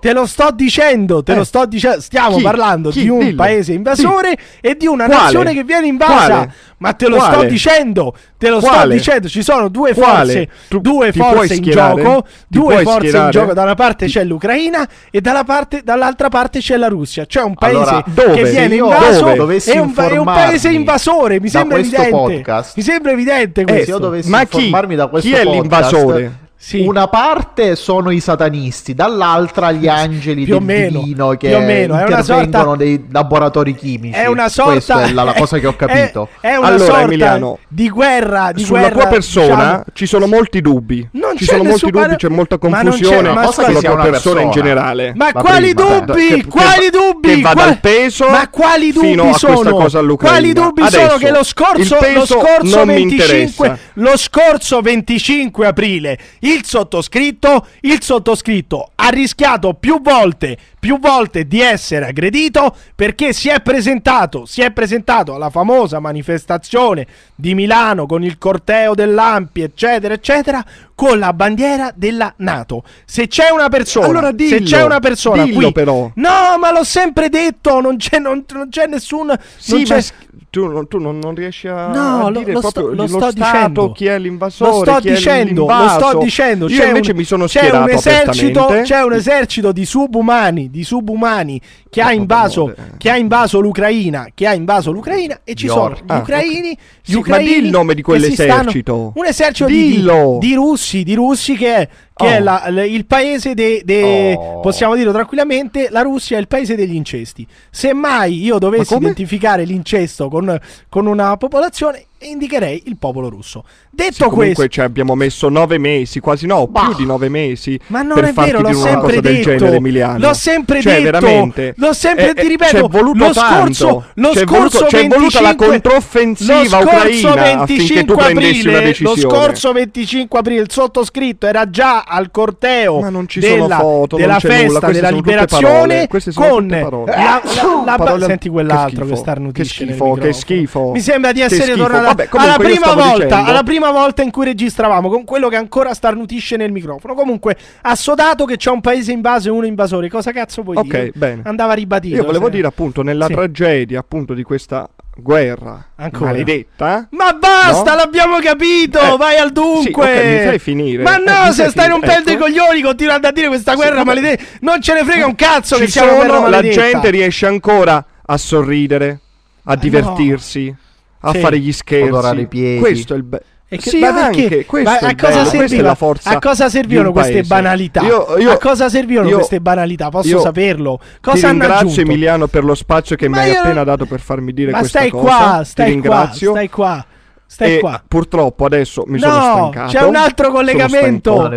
te lo sto dicendo, te Eh. lo sto dicendo. Stiamo Chi? parlando Chi? di un Dillo. paese invasore e di una Quale? nazione che viene invasa. Quale? Ma te lo sto Quale? dicendo, te lo sto Quale? dicendo. Ci sono due Quale? forze, Tu- due forze in gioco. Ti Due forze in schierare? gioco. Da una parte c'è l'Ucraina e dalla parte- dall'altra parte c'è la Russia. C'è un paese Allora, dove? che viene invaso e un, è un paese invasore. Mi sembra evidente. podcast, Mi sembra evidente Eh, questo. se io dovessi Ma chi? informarmi da questo Chi è podcast, l'invasore? Sì. Una parte sono i satanisti, dall'altra gli angeli Più o del meno, divino che più o meno, è una sorta- nei laboratori chimici. È una sorta Questa è la, la cosa che ho capito. È, è una Allora, sorta Emiliano, di guerra di Sulla guerra, tua persona diciamo- ci sono molti dubbi. Non ci c'è sono molti ma dubbi, c'è molta ma non c'è- confusione ma cosa sulla che tua una persona in persona. generale. Ma quali prima. dubbi? Che- che quali va- dubbi? che va dal peso Ma quali dubbi fino a questa sono? cosa all'Ucraina. Quali dubbi Adesso, sono che lo scorso, lo scorso non mi 25 interessa. lo scorso 25 aprile il sottoscritto il sottoscritto ha rischiato più volte più volte di essere aggredito perché si è presentato si è presentato alla famosa manifestazione di Milano con il corteo dell'Ampi eccetera eccetera con la bandiera della Nato se c'è una persona Allora se dillo, c'è una persona dillo qui però. no ma l'ho sempre detto non c'è, non, non c'è nessun non Sì, c'è- ma s- tu, non- tu non, non riesci a, No, a lo- dire lo proprio sto- lo lo sto Stato, dicendo. chi è l'invasore, Lo sto chi è dicendo, lo sto dicendo. Io c'è invece un- mi sono c'è schierato un esercito. C'è un esercito di subumani, di subumani che ha vabbè, invaso, che ha invaso l'Ucraina, che ha invaso l'Ucraina e ci Gli sono gli Ah, ucraini, gli Sì, ma di il nome di quell'esercito. stanno- un esercito di, di russi, di russi che è che è Oh. la- l- il paese de, de- Oh. possiamo dire tranquillamente la Russia è il paese degli incesti se mai io dovessi identificare l'incesto con, con una popolazione indicherei il popolo russo detto Sì, comunque questo ci abbiamo messo nove mesi, quasi no, più di nove mesi. ma non è vero, l'ho sempre detto. genere, Emiliano. L'ho sempre Cioè, detto. veramente. L'ho sempre, Eh, ti eh, ripeto, c'è voluto lo scorso, lo C'è scorso voluto- c'è voluta la 25 controffensiva lo scorso ucraina affinché 25 tu prendessi aprile, una Lo scorso 25 aprile il sottoscritto era già al corteo Ma non ci sono della, foto, non della festa della sono liberazione sono con la, la- la- senti quell'altro che, starnutisce che schifo, che schifo. Mi sembra di essere tornato Vabbè, alla prima volta, dicendo- alla prima volta in cui registravamo con quello che ancora starnutisce nel microfono. Comunque, assodato che c'è un paese invaso e uno invasore. Cosa cazzo vuoi Ok, dire? bene. Andava ribadito. Io volevo se- dire appunto nella Sì. tragedia appunto di questa guerra Ancora? maledetta. Ma basta, No? l'abbiamo capito. Eh, vai al dunque. sì, ok, mi fai finire. Ma Eh, no, mi se stai rompendo i Ecco. coglioni, continuando a dire questa guerra vabbè. maledetta. Non ce ne frega un cazzo Ci che sia una guerra la gente riesce ancora a sorridere, a divertirsi, a Sì. fare gli scherzi. I piedi. Questo è il be- E che- Sì, ma perché? Ma a cosa serviva- la forza a cosa servivano queste banalità? Io- io- a cosa servivano io- queste banalità? Posso saperlo? Ti Cosa hanno ringrazio aggiunto? Emiliano per lo spazio che Ma mi hai appena dato per farmi dire Ma questa stai cosa. qua, Ti stai qua, ringrazio. stai qua. Stai e qua. purtroppo adesso mi sono No, stancato. c'è un altro sono collegamento.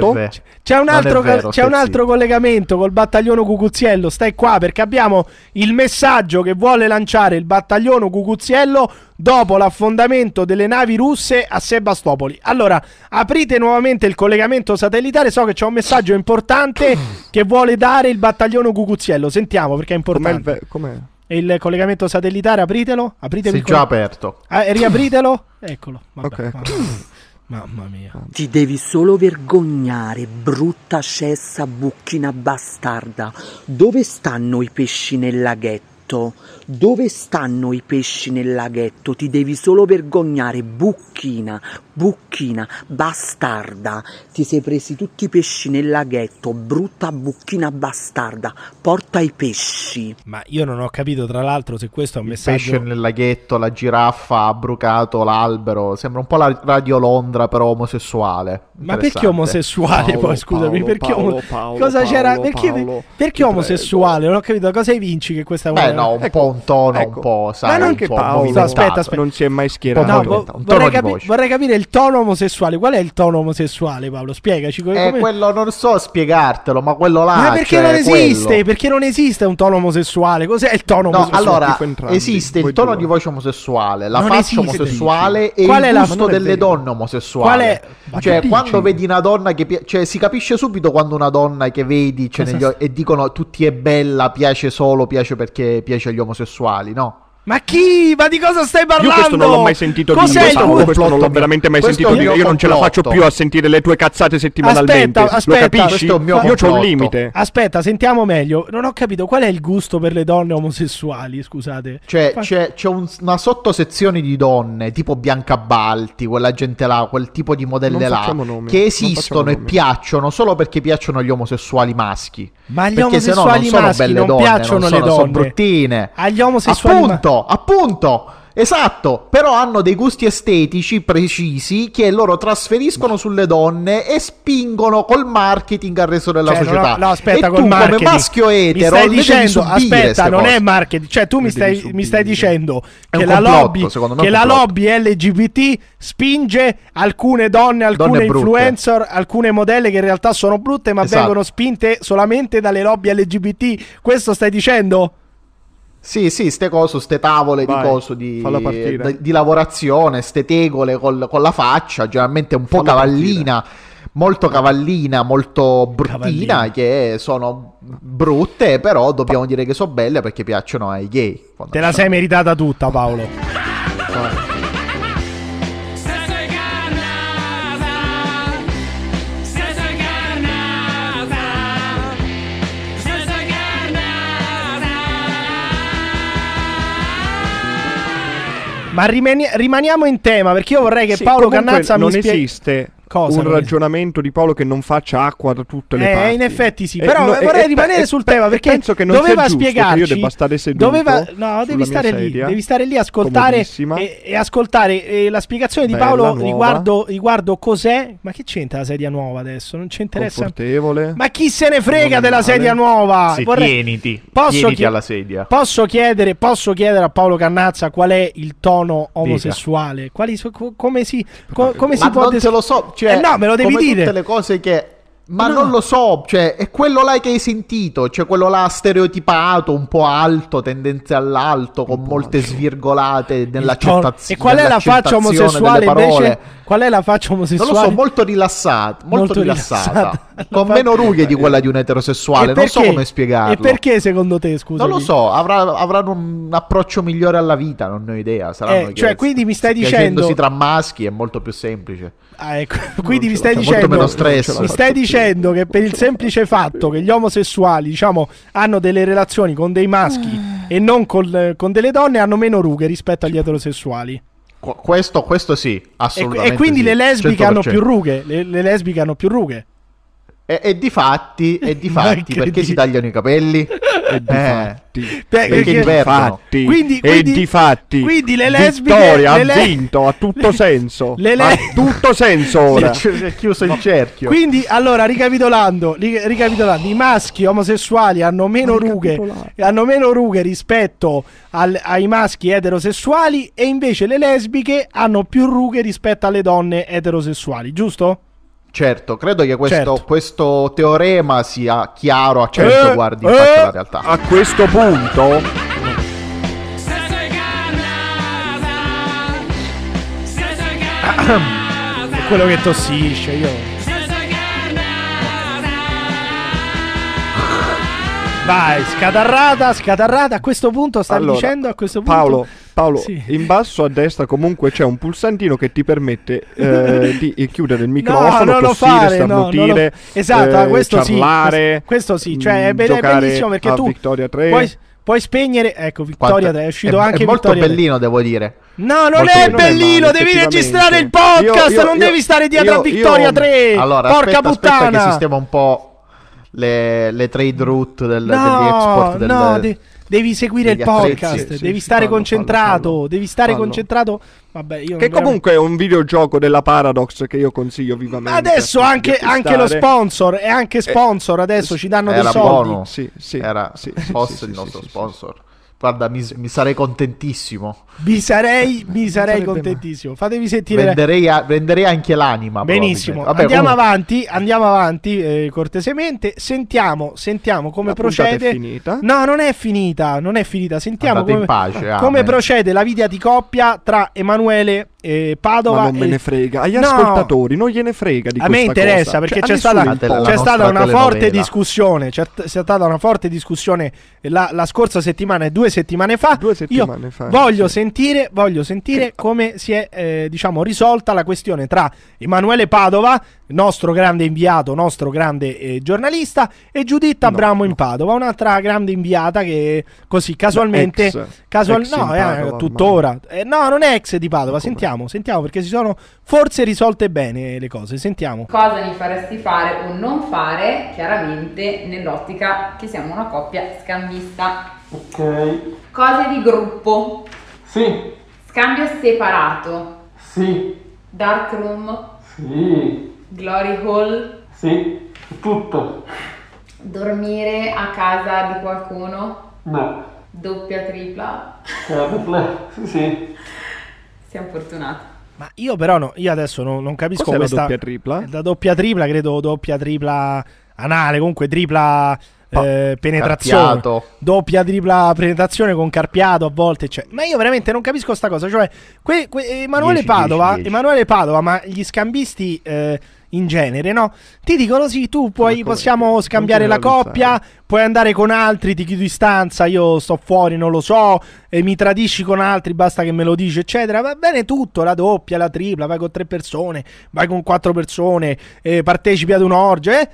C'è un altro, vero, c'è un altro collegamento col battaglione Cucuziello. Stai qua perché abbiamo il messaggio che vuole lanciare il battaglione Cucuziello dopo l'affondamento delle navi russe a Sebastopoli. Allora, aprite nuovamente il collegamento satellitare. So che c'è un messaggio importante che vuole dare il battaglione Cucuziello. Sentiamo perché è Com'è il importante. ve- com'è? E il collegamento satellitare, apritelo. Apritelo è già aperto. Ah, riapritelo. Eccolo. Vabbè, Ok, ecco. mamma- Mamma mia. Ti devi solo vergognare, brutta cessa bucchina bastarda. Dove stanno i pesci nel laghetto? Dove stanno i pesci nel laghetto? Ti devi solo vergognare, bucchina, bucchina, bastarda. Ti sei presi tutti i pesci nel laghetto, brutta bucchina bastarda. Porta i pesci. Ma io non ho capito, tra l'altro, se questo è un Il messaggio. pesce nel laghetto, la giraffa ha brucato l'albero. Sembra un po' la Radio Londra, però omosessuale. Ma perché omosessuale Paolo, poi scusami? Paolo, perché Paolo, Paolo, cosa c'era? Paolo, perché Paolo, perché omosessuale? Non ho capito. Cosa hai vinci che questa Beh, no, un Ecco, po' un tono, ecco. un po', sai, non- Anche un po' Paolo aspetta, aspetta. non si è mai Un schierato. No, vo- un vorrei, capi- vorrei capire il tono omosessuale. Qual è il tono omosessuale, Paolo? Spiegaci. Eh, come- quello non so spiegartelo, ma quello là. Ma perché cioè, non esiste? quello. Perché non esiste un tono omosessuale? Cos'è il tono No, omosessuale? allora entrambi, esiste il tono di voce omosessuale, la Non faccia omosessuale e Qual il gusto ma non delle donne omosessuali. Ma Cioè, che quando vedi una donna che pi- cioè, si capisce subito quando una donna che vedi cioè, Cosa negli o- e dicono tutti è bella, piace solo, piace perché piace agli omosessuali, no? Ma chi? Ma di cosa stai parlando? Io questo non l'ho mai sentito Cos'è dire, tuo- questo non l'ho complotto veramente mai. Questo sentito un dire. Io non ce la faccio complotto. più a sentire le tue cazzate settimanalmente. Aspetta, aspetta, Lo capisci? questo è un mio Io c'ho un complotto. limite. Aspetta, sentiamo meglio. Non ho capito qual è il gusto per le donne omosessuali, scusate. Cioè, Fa- c'è, c'è un- una sottosezione di donne, tipo Bianca Balti, quella gente là, quel tipo di modelle là, nomi, che esistono e piacciono solo perché piacciono gli omosessuali maschi. Ma agli perché se no omosessuali non sono maschi belle non donne, piacciono non le sono, sono donne. bruttine. Agli omosessuali ma- Appunto, appunto. Esatto, però hanno dei gusti estetici precisi che loro trasferiscono sulle donne e spingono col marketing al resto della Cioè, no, società. no, aspetta, e col tu marketing. come maschio mi etero stai le devi dicendo, aspetta, non cose. è marketing, cioè tu mi stai, mi stai dicendo che un la complotto, lobby che la complotto. lobby LGBT spinge alcune donne, alcune Donne brutte. influencer, alcune modelle che in realtà sono brutte, ma Esatto. vengono spinte solamente dalle lobby LGBT. Questo stai dicendo? Sì, sì, ste cose, ste tavole Vai, di coso di, partire. di, di lavorazione, ste tegole col- con la faccia, generalmente un po' Falla cavallina, molto cavallina, molto bruttina, Cavallina. che sono brutte, però dobbiamo dire che sono belle perché piacciono ai gay. Te la sei meritata tutta, Paolo. Ma rimani- rimaniamo in tema perché io vorrei che Sì, Paolo Cannazza non mi spieghi. esiste Cosa un ragionamento di Paolo che non faccia acqua da tutte le Eh, parti. in effetti sì, Eh, però no, vorrei eh, rimanere eh, sul tema perché penso che non doveva sia spiegarci che io debba stare seduto doveva, no, devi stare lì, devi stare lì a ascoltare e, e ascoltare eh, la spiegazione di Paolo riguardo, riguardo cos'è, ma che c'entra la sedia nuova adesso? Non ci interessa. confortevole. Ma chi se ne frega della sedia nuova? Sì, Vorrei- tieniti, Posso tieniti chie- alla sedia. Posso chiedere, posso chiedere a Paolo Cannazza qual è il tono omosessuale? Quali come si, co- come si Ma può non des- te lo so, cioè, Eh no, me lo devi dire. tutte le cose che... Ma No. non lo so, cioè, è quello là che hai sentito, cioè quello là stereotipato, un po' alto, tendenze all'alto, con molte svirgolate nell'accettazione E qual è la faccia omosessuale invece? Qual è la faccia Non omosessuale? lo so, molto rilassata, molto, Molto rilassata, rilassata. con meno rughe di quella di un eterosessuale, non so come spiegarlo. E perché secondo te, scusa? Non lo so, avrà- avranno un approccio migliore alla vita, non ne ho idea. Saranno Eh, cioè, quindi mi stai dicendo- tra maschi è molto più semplice. Ah, ecco, Quindi mi stai fa, molto dicendo meno stress. Mi Non stai faccio dicendo che per il semplice fatto che gli omosessuali, diciamo, hanno delle relazioni con dei maschi e non col- con delle donne hanno meno rughe rispetto agli eterosessuali. Qu- questo, questo sì, E, assolutamente. e quindi sì, le lesbiche 100%. hanno più rughe, le, le lesbiche hanno più rughe. E, e di fatti, e di fatti perché si tagliano i capelli? E di Eh. E perché- di fatti. Quindi- e quindi- di fatti. quindi le lesbiche- Vittoria le ha vinto, a tutto senso. le le- Ha tutto senso ora. Si è chiuso il cerchio. Quindi, allora, ricapitolando, ri- ricapitolando, i maschi omosessuali hanno meno rughe, hanno meno rughe rispetto al- ai maschi eterosessuali e invece le lesbiche hanno più rughe rispetto alle donne eterosessuali, giusto? Certo, credo che questo, Certo. questo teorema sia chiaro a 100 Eh, guardi eh, infatti la realtà. A questo punto, È quello che tossisce, io. Vai, scatarrata, scatarrata. A questo punto stavi Allora, dicendo a questo punto Paolo, Paolo Sì. in basso a destra comunque c'è un pulsantino che ti permette eh, di chiudere il No, microfono, lo tossire, fare, no, starnutire, lo- esatto, eh, questo sì, ciarlare, questo sì, cioè, è mm, be- è bellissimo perché tu Victoria 3. Puoi, puoi spegnere, ecco, Vittoria Quanto- 3, è uscito è, anche è molto Vittoria 3. bellino, devo dire. No, non Molto è bellino, male, devi registrare il podcast, Io- io- non io- devi stare dietro a io- 3. Allora, Porca aspetta, aspetta puttana. che sistema un po' le, le trade route del, degli No, export del, no, de- devi seguire il podcast, Sì, devi sì, stare fallo, concentrato, fallo, devi stare concentrato. Vabbè, io Che comunque è un videogioco della Paradox che io consiglio vivamente. Adesso anche, anche lo sponsor, è anche sponsor, adesso ci danno dei Era soldi. buono. Sì, sì. Era sì, sì, il nostro sponsor. Guarda, mi, mi sarei contentissimo. Mi sarei, mi sarei contentissimo. Fatevi sentire. Venderei, a- venderei anche l'anima. Benissimo. Vabbè, andiamo comunque- avanti, andiamo avanti eh, cortesemente. Sentiamo, sentiamo come La procede. è finita? No, non è finita, non è finita. Sentiamo Andate come, in pace, come procede la vita di coppia tra Emanuele e Padova. Ma non me e- ne frega. Agli No. ascoltatori non gliene frega di A me interessa cosa. perché Cioè, c'è stata, c'è stata una forte discussione. C'è, c'è stata una forte discussione la, la scorsa settimana e due settimane fa. Due settimane Io fa, Voglio sì. sentire, voglio sentire come si è eh, diciamo risolta la questione tra Emanuele Padova, nostro grande inviato, nostro grande eh, giornalista, e Giuditta No, Abramo no. in Padova, un'altra grande inviata che così casualmente. Ex- casual- ex no, eh, Padova tuttora. Eh, no, non è ex di Padova. Sentiamo, sentiamo perché si sono forse risolte bene le cose. Sentiamo. Cosa mi faresti fare o non fare, chiaramente nell'ottica che siamo una coppia scambista. Ok. Cose di gruppo, Sì, scambio separato, sì, dark room, sì, glory hall, sì, tutto. dormire a casa di qualcuno, No, doppia, tripla. capito? Sì, sì. Siamo fortunati. Ma io però no, io adesso non, non capisco Cos'è la questa doppia tripla? La doppia tripla, credo doppia tripla anale, comunque tripla eh, penetrazione. Carpiato. Doppia tripla penetrazione con carpiato a volte, cioè. Ma io veramente non capisco sta cosa, cioè que- que- Emanuele 10, Padova, 10, 10. Emanuele Padova, ma gli scambisti eh, in genere, no? Ti dicono sì, tu puoi, possiamo scambiare la coppia, puoi andare con altri, ti chiudi stanza, io sto fuori, non lo so, e mi tradisci con altri, basta che me lo dici, eccetera. Va bene tutto, la doppia, la tripla, vai con tre persone, vai con quattro persone, eh, partecipi ad un'orgia, eh?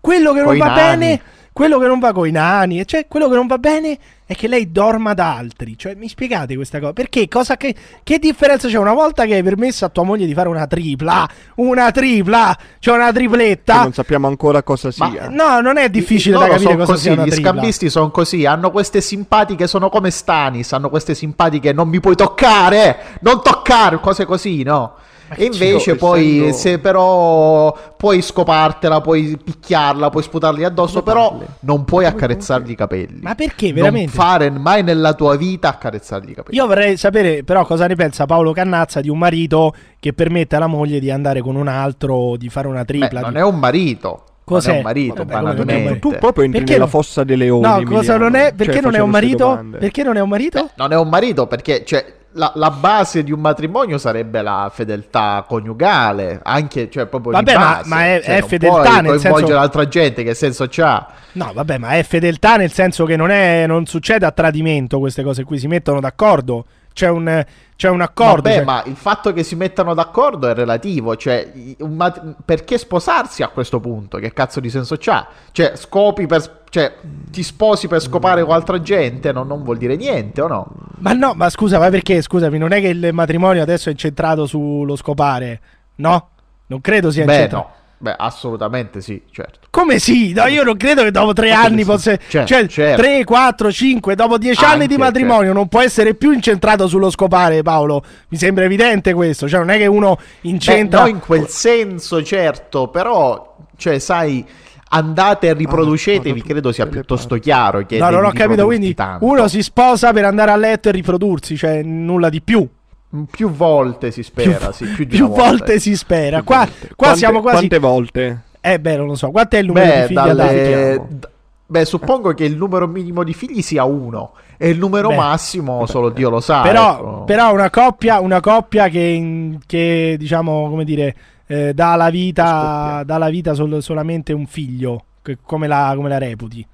Quello che non va nani. bene, quello che non va con i nani, cioè quello che non va bene è che lei dorma da altri. Cioè, mi spiegate questa cosa? Perché cosa che, che differenza c'è una volta che hai permesso a tua moglie di fare una tripla? Una tripla, cioè una Che tripletta. non sappiamo ancora cosa Ma- sia. No, non è difficile da Loro capire cosa così, sia una gli tripla. scambisti sono così, hanno queste simpatiche, sono come Stanis, hanno queste simpatiche, non mi puoi toccare, non toccare, cose così, no? E invece Io, poi, essendo- se però puoi scopartela, puoi picchiarla, puoi sputargli addosso, Come però parli? non puoi accarezzargli i capelli. Ma perché Non veramente? fare mai nella tua vita accarezzargli i capelli. Io vorrei sapere però cosa ne pensa Paolo Cannazza di un marito che permette alla moglie di andare con un altro, di fare una Beh, tripla. non di- è un marito. Cos'è? Non è un marito, Vabbè, non marito? Tu proprio entri Perché nella fossa dei leoni. No, cosa non è? Cioè, Perché non è un marito? Perché non è un marito? Non è un marito perché cioè, la, la base di un matrimonio sarebbe la fedeltà coniugale, anche cioè proprio Vabbè, di ma- base. ma è- Cioè, è fedeltà nel coinvolgere senso- altra gente, che senso c'ha? No, vabbè, ma è fedeltà nel senso che non, è, non succede a tradimento queste cose qui, si mettono d'accordo. C'è un, c'è un accordo. Vabbè, cioè- ma il fatto che si mettano d'accordo è relativo, cioè mat- perché sposarsi a questo punto? Che cazzo di senso c'ha? Cioè, scopi per cioè ti sposi per scopare con altra gente, non, non vuol dire niente, o no? Ma no, ma scusa, ma perché? Scusami, non è che il matrimonio adesso è incentrato sullo scopare, no? Non credo sia Beh, incentrato. no. Beh, assolutamente sì, certo. Come sì? No, io non credo che dopo tre come anni sì? possa... Certo, cioè, certo. 3, 4, 5, dopo 10 anni di Anche, matrimonio non può essere più incentrato sullo scopare, Paolo. Mi sembra evidente questo. Cioè, non è che uno incentra... Beh, no, in quel senso, certo, però, cioè, sai, andate e riproducetevi, credo sia piuttosto chiaro. Che No, non ho capito. Quindi tanto. uno si sposa per andare a letto e riprodursi, cioè nulla di più. Più volte si spera, sì, più di più una volta. volte si spera. Qua, qua Quante- siamo quasi. Quante volte? Eh, beh, non lo so. Quanto è il numero Beh, di figli dalle- d- beh, suppongo che il numero minimo di figli sia uno e il numero Beh. massimo solo Dio lo sa. Però, ecco. però una coppia, una coppia che, che, diciamo, come dire, eh, dà la vita, dà la vita sol- solamente un figlio. che- come, la, come la reputi?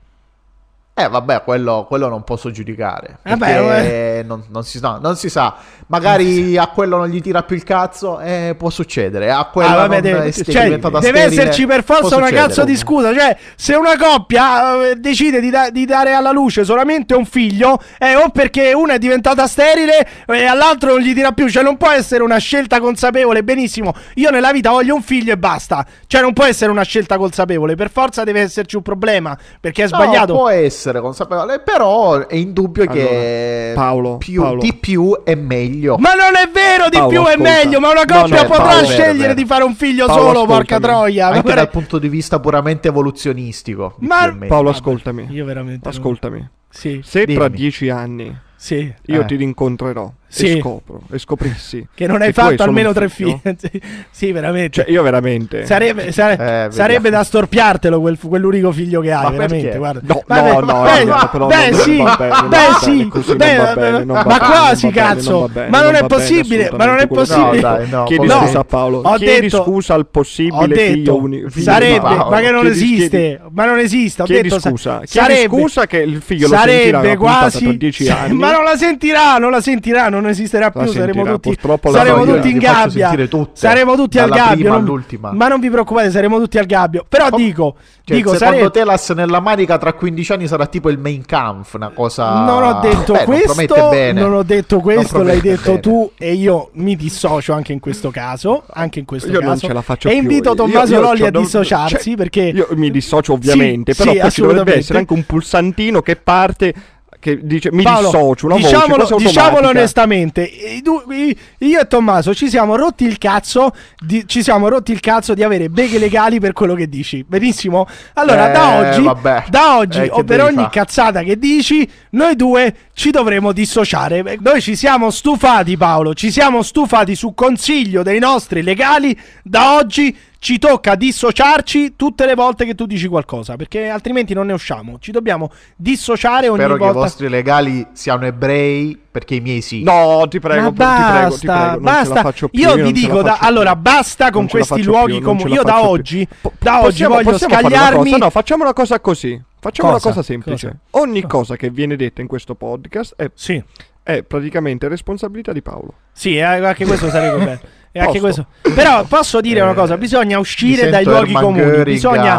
Eh, vabbè, quello, quello non posso giudicare. Vabbè, perché non, non si, no, non si sa. Magari a quello non gli tira più il cazzo, eh, può succedere. A quello Ah, vabbè, non deve, è cioè, deve sterile, esserci per forza una cazzo di scusa. Cioè, se una coppia eh, decide di, da- di dare alla luce solamente un figlio, è o perché una è diventata sterile e all'altro non gli tira più. Cioè, non può essere una scelta consapevole. Benissimo, io nella vita voglio un figlio e basta. Cioè, non può essere una scelta consapevole. Per forza deve esserci un problema perché è No, sbagliato. può essere consapevole, però è indubbio che Paolo, più, Paolo. di più è meglio. Ma non è vero, di Paolo, più è ascolta. meglio. Ma una coppia no, potrà Paolo, è vero, è scegliere vero. di fare un figlio Paolo, solo, porca troia. Anche Ma- dal punto di vista puramente evoluzionistico. Ma- è. Paolo, ascoltami. Io veramente. non- Ascoltami. Sì. Se tra Dimmi. dieci anni Sì. io Eh. ti rincontrerò Sì. e scopro e scoprissi Che non hai hai fatto almeno tre figli. Sì, veramente. Cioè, io veramente. Sarebbe, sare- Eh, sarebbe da storpiartelo quel- quell'unico figlio che hai, Ma veramente. Guarda. No, Ma no, no, beh, no, però beh, sì, bene, beh, sì, bene, ma quasi, cazzo. ma non è possibile, ma non è che possibile. Chiedi scusa a Paolo. Ho Chiedi detto- scusa al Ho possibile detto, figlio uni- figlio sarebbe, ma che non esiste, ma non esiste. Ho detto, scusa, chiedi scusa che il figlio lo sentirà sarebbe quasi, ma non la sentirà, non la sentirà, non esisterà più. Saremo tutti, saremo tutti in gabbia. Saremo tutti al gabbio. non- ma non vi preoccupate, saremo tutti al gabbio. Però Com- dico, Cioè, dico secondo sarebbe, te l'asse nella manica tra 15 anni sarà tipo il main Kampf, una cosa... Non ho detto Beh, non questo, bene. non ho detto questo, Non l'hai detto bene. tu e io mi dissocio anche in questo caso, anche in questo Io non caso. ce la faccio e più. invito Tommaso Lolli c'ho a da- dissociarsi cioè, perché Io mi dissocio ovviamente, Sì, però sì, ci dovrebbe assolutamente. essere anche un pulsantino che parte che dice mi Paolo, dissocio, una diciamolo, voce diciamolo onestamente, io e Tommaso ci siamo rotti il cazzo, di, ci siamo rotti il cazzo di avere beghe legali per quello che dici. Benissimo. Allora, Eh, da oggi, vabbè. da oggi Eh, o per ogni fa'? cazzata che dici, noi due ci dovremo dissociare. Noi ci siamo stufati, Paolo, ci siamo stufati su consiglio dei nostri legali. Da oggi ci tocca dissociarci tutte le volte che tu dici qualcosa, perché altrimenti non ne usciamo. Ci dobbiamo dissociare ogni Spero che i volta. vostri legali siano ebrei, perché i miei sì. No, ti prego, Ma ti prego, ti basta, prego, non ce basta. la faccio più. io vi ce dico, da- allora basta con ce questi luoghi ce comuni. Io da oggi, Po- da oggi possiamo- voglio possiamo fare una scagliarmi. cosa? No, facciamo una cosa così. Facciamo Cosa? una cosa semplice. Cosa? Ogni cosa che viene detta in questo podcast è, Sì, è praticamente responsabilità di Paolo. sì, eh, anche questo sarebbe bello. E anche questo. Però posso dire una cosa: bisogna uscire dai luoghi comuni. Bisogna,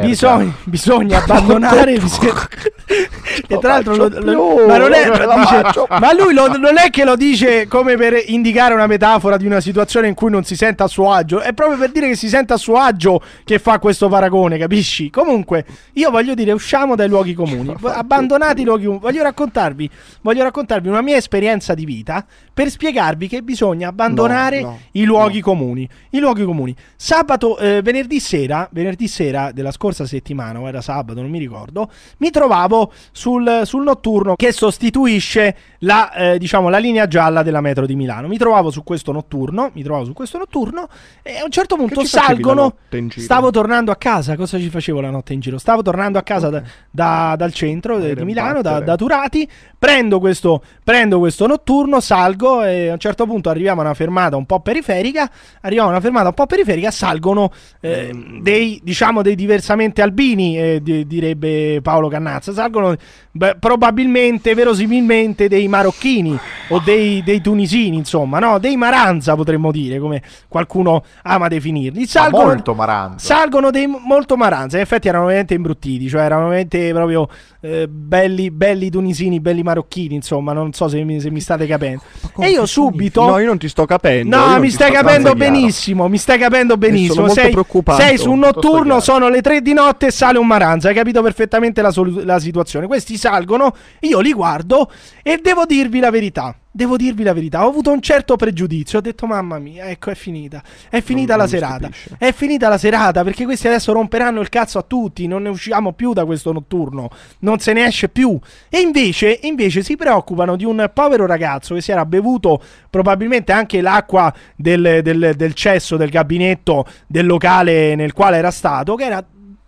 bisogna, bisogna abbandonare. bisogna- e tra l'altro, lo- lo- ma, non è, dice- ma lui lo- non è che lo dice come per indicare una metafora di una situazione in cui non si sente a suo agio. È proprio per dire che si sente a suo agio che fa questo paragone, capisci? Comunque, io voglio dire, usciamo dai luoghi comuni. Abbandonate i luoghi comuni. Voglio raccontarvi, voglio raccontarvi una mia esperienza di vita per spiegarvi che bisogna abbandonare No, no, i luoghi comuni. I luoghi comuni. Sabato, eh, venerdì sera, venerdì sera della scorsa settimana, o era sabato, non mi ricordo, mi trovavo sul, sul notturno che sostituisce la, eh, diciamo, la linea gialla della metro di Milano. Mi trovavo su questo notturno, mi trovavo su questo notturno e a un certo punto salgono. Stavo tornando a casa. Cosa ci facevo la notte in giro? Stavo tornando a casa da- da- dal centro di Milano, da, battere. da Turati. Prendo questo, prendo questo notturno, salgo e a un certo punto arriviamo a una fermata un po' periferica. Arriviamo a una fermata un po' periferica, salgono eh, dei, diciamo, dei diversamente albini, eh, di- direbbe Paolo Cannazza. Salgono beh, probabilmente, verosimilmente, dei marocchini o dei, dei tunisini, insomma, no? Dei maranza potremmo dire, come qualcuno ama definirli. Ma Salgono, molto maranza. Salgono dei molto maranza. In effetti erano veramente imbruttiti, cioè erano veramente proprio eh, belli, belli tunisini, belli marocchini. Insomma, non so se mi, se mi state capendo. E io subito. No, io non ti sto capendo. No, No, io mi stai capendo benissimo, mi stai capendo benissimo. Sei, sei su un notturno, sono le 3 di notte e sale un Maranza. Hai capito perfettamente la, solu- la situazione. Questi salgono, io li guardo e devo dirvi la verità. Devo dirvi la verità, ho avuto un certo pregiudizio. Ho detto, mamma mia, ecco, è finita. È finita Non- la non serata. stupisce. È finita la serata perché questi adesso romperanno il cazzo a tutti. Non ne usciamo più da questo notturno. Non se ne esce più. E invece, invece si preoccupano di un povero ragazzo che si era bevuto probabilmente anche l'acqua del, del- del cesso del gabinetto del locale nel quale era stato, che era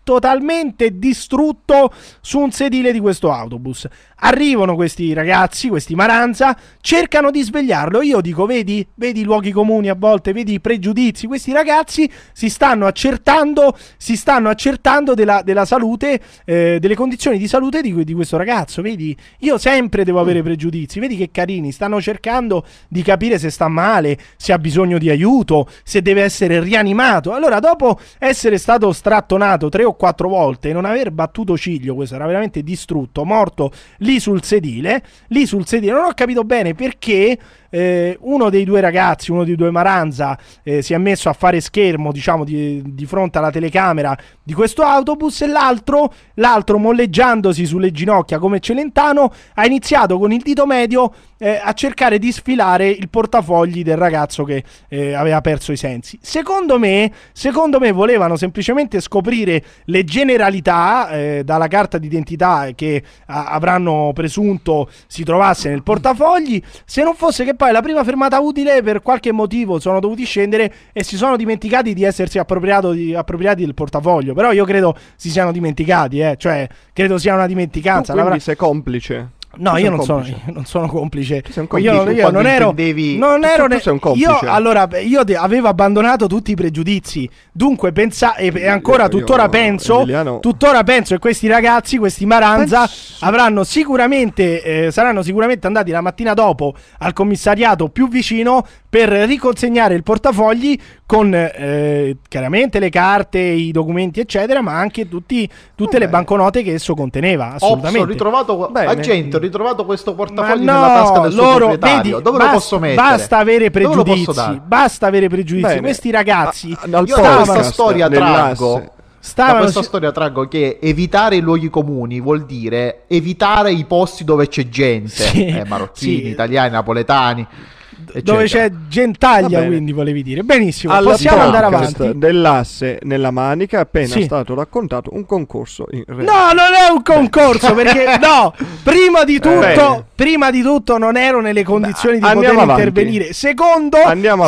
totalmente distrutto su un sedile di questo autobus. Arrivano questi ragazzi, questi Maranza, cercano di svegliarlo. Io dico, vedi, vedi i luoghi comuni a volte, vedi i pregiudizi. Questi ragazzi si stanno accertando, si stanno accertando della, della salute, eh, delle condizioni di salute di, di questo ragazzo. Vedi, io sempre devo avere pregiudizi. Vedi che carini, stanno cercando di capire se sta male, se ha bisogno di aiuto, se deve essere rianimato. Allora, dopo essere stato strattonato tre o quattro volte e non aver battuto ciglio, questo era veramente distrutto, morto lì sul sedile, lì sul sedile, non ho capito bene perché eh, uno dei due ragazzi, uno dei due Maranza, eh, si è messo a fare schermo, diciamo, di, di fronte alla telecamera di questo autobus e l'altro, l'altro molleggiandosi sulle ginocchia come Celentano, ha iniziato con il dito medio eh, a cercare di sfilare il portafogli del ragazzo che eh, aveva perso i sensi. Secondo me, secondo me volevano semplicemente scoprire le generalità eh, dalla carta d'identità che a- avranno presunto si trovasse nel portafogli, se non fosse che poi la prima fermata utile per qualche motivo sono dovuti scendere e si sono dimenticati di essersi appropriato di- appropriati del portafoglio. Però io credo si siano dimenticati, eh, cioè credo sia una dimenticanza. Tu quindi sei complice. No, Tu io non sono, complice. io non sono complice. Io, complice. io Quando non ero. Non Tu- ero tu ne- un complice. Io allora io de- avevo abbandonato tutti i pregiudizi. Dunque, pensa, e, e ancora Io- tuttora io, penso. Emiliano- Tuttora penso che questi ragazzi, questi Maranza, Penso- avranno sicuramente. eh, saranno sicuramente andati la mattina dopo al commissariato più vicino per riconsegnare il portafogli con eh, chiaramente le carte, i documenti, eccetera, ma anche tutti, tutte le Vabbè. banconote che esso conteneva. Ops, ho Assolutamente. ritrovato, Bene. agente, ho ritrovato questo portafoglio no, nella tasca del suo loro, proprietario. vedi, Dove basta, lo posso mettere? Basta avere pregiudizi. Basta avere pregiudizi. Bene. Questi ragazzi A- Io da questa storia traggo da stavano questa si- storia traggo che evitare i luoghi comuni vuol dire evitare i posti dove c'è gente, Sì, eh, marocchini, sì. italiani, napoletani, dove c'è gentaglia, quindi volevi dire. Benissimo, Alla possiamo andare avanti. dell'asse nella manica è appena Sì. stato raccontato un concorso in No, non è un concorso perché no, prima di tutto, Bene. prima di tutto non ero nelle condizioni di Andiamo poter avanti. intervenire. Secondo,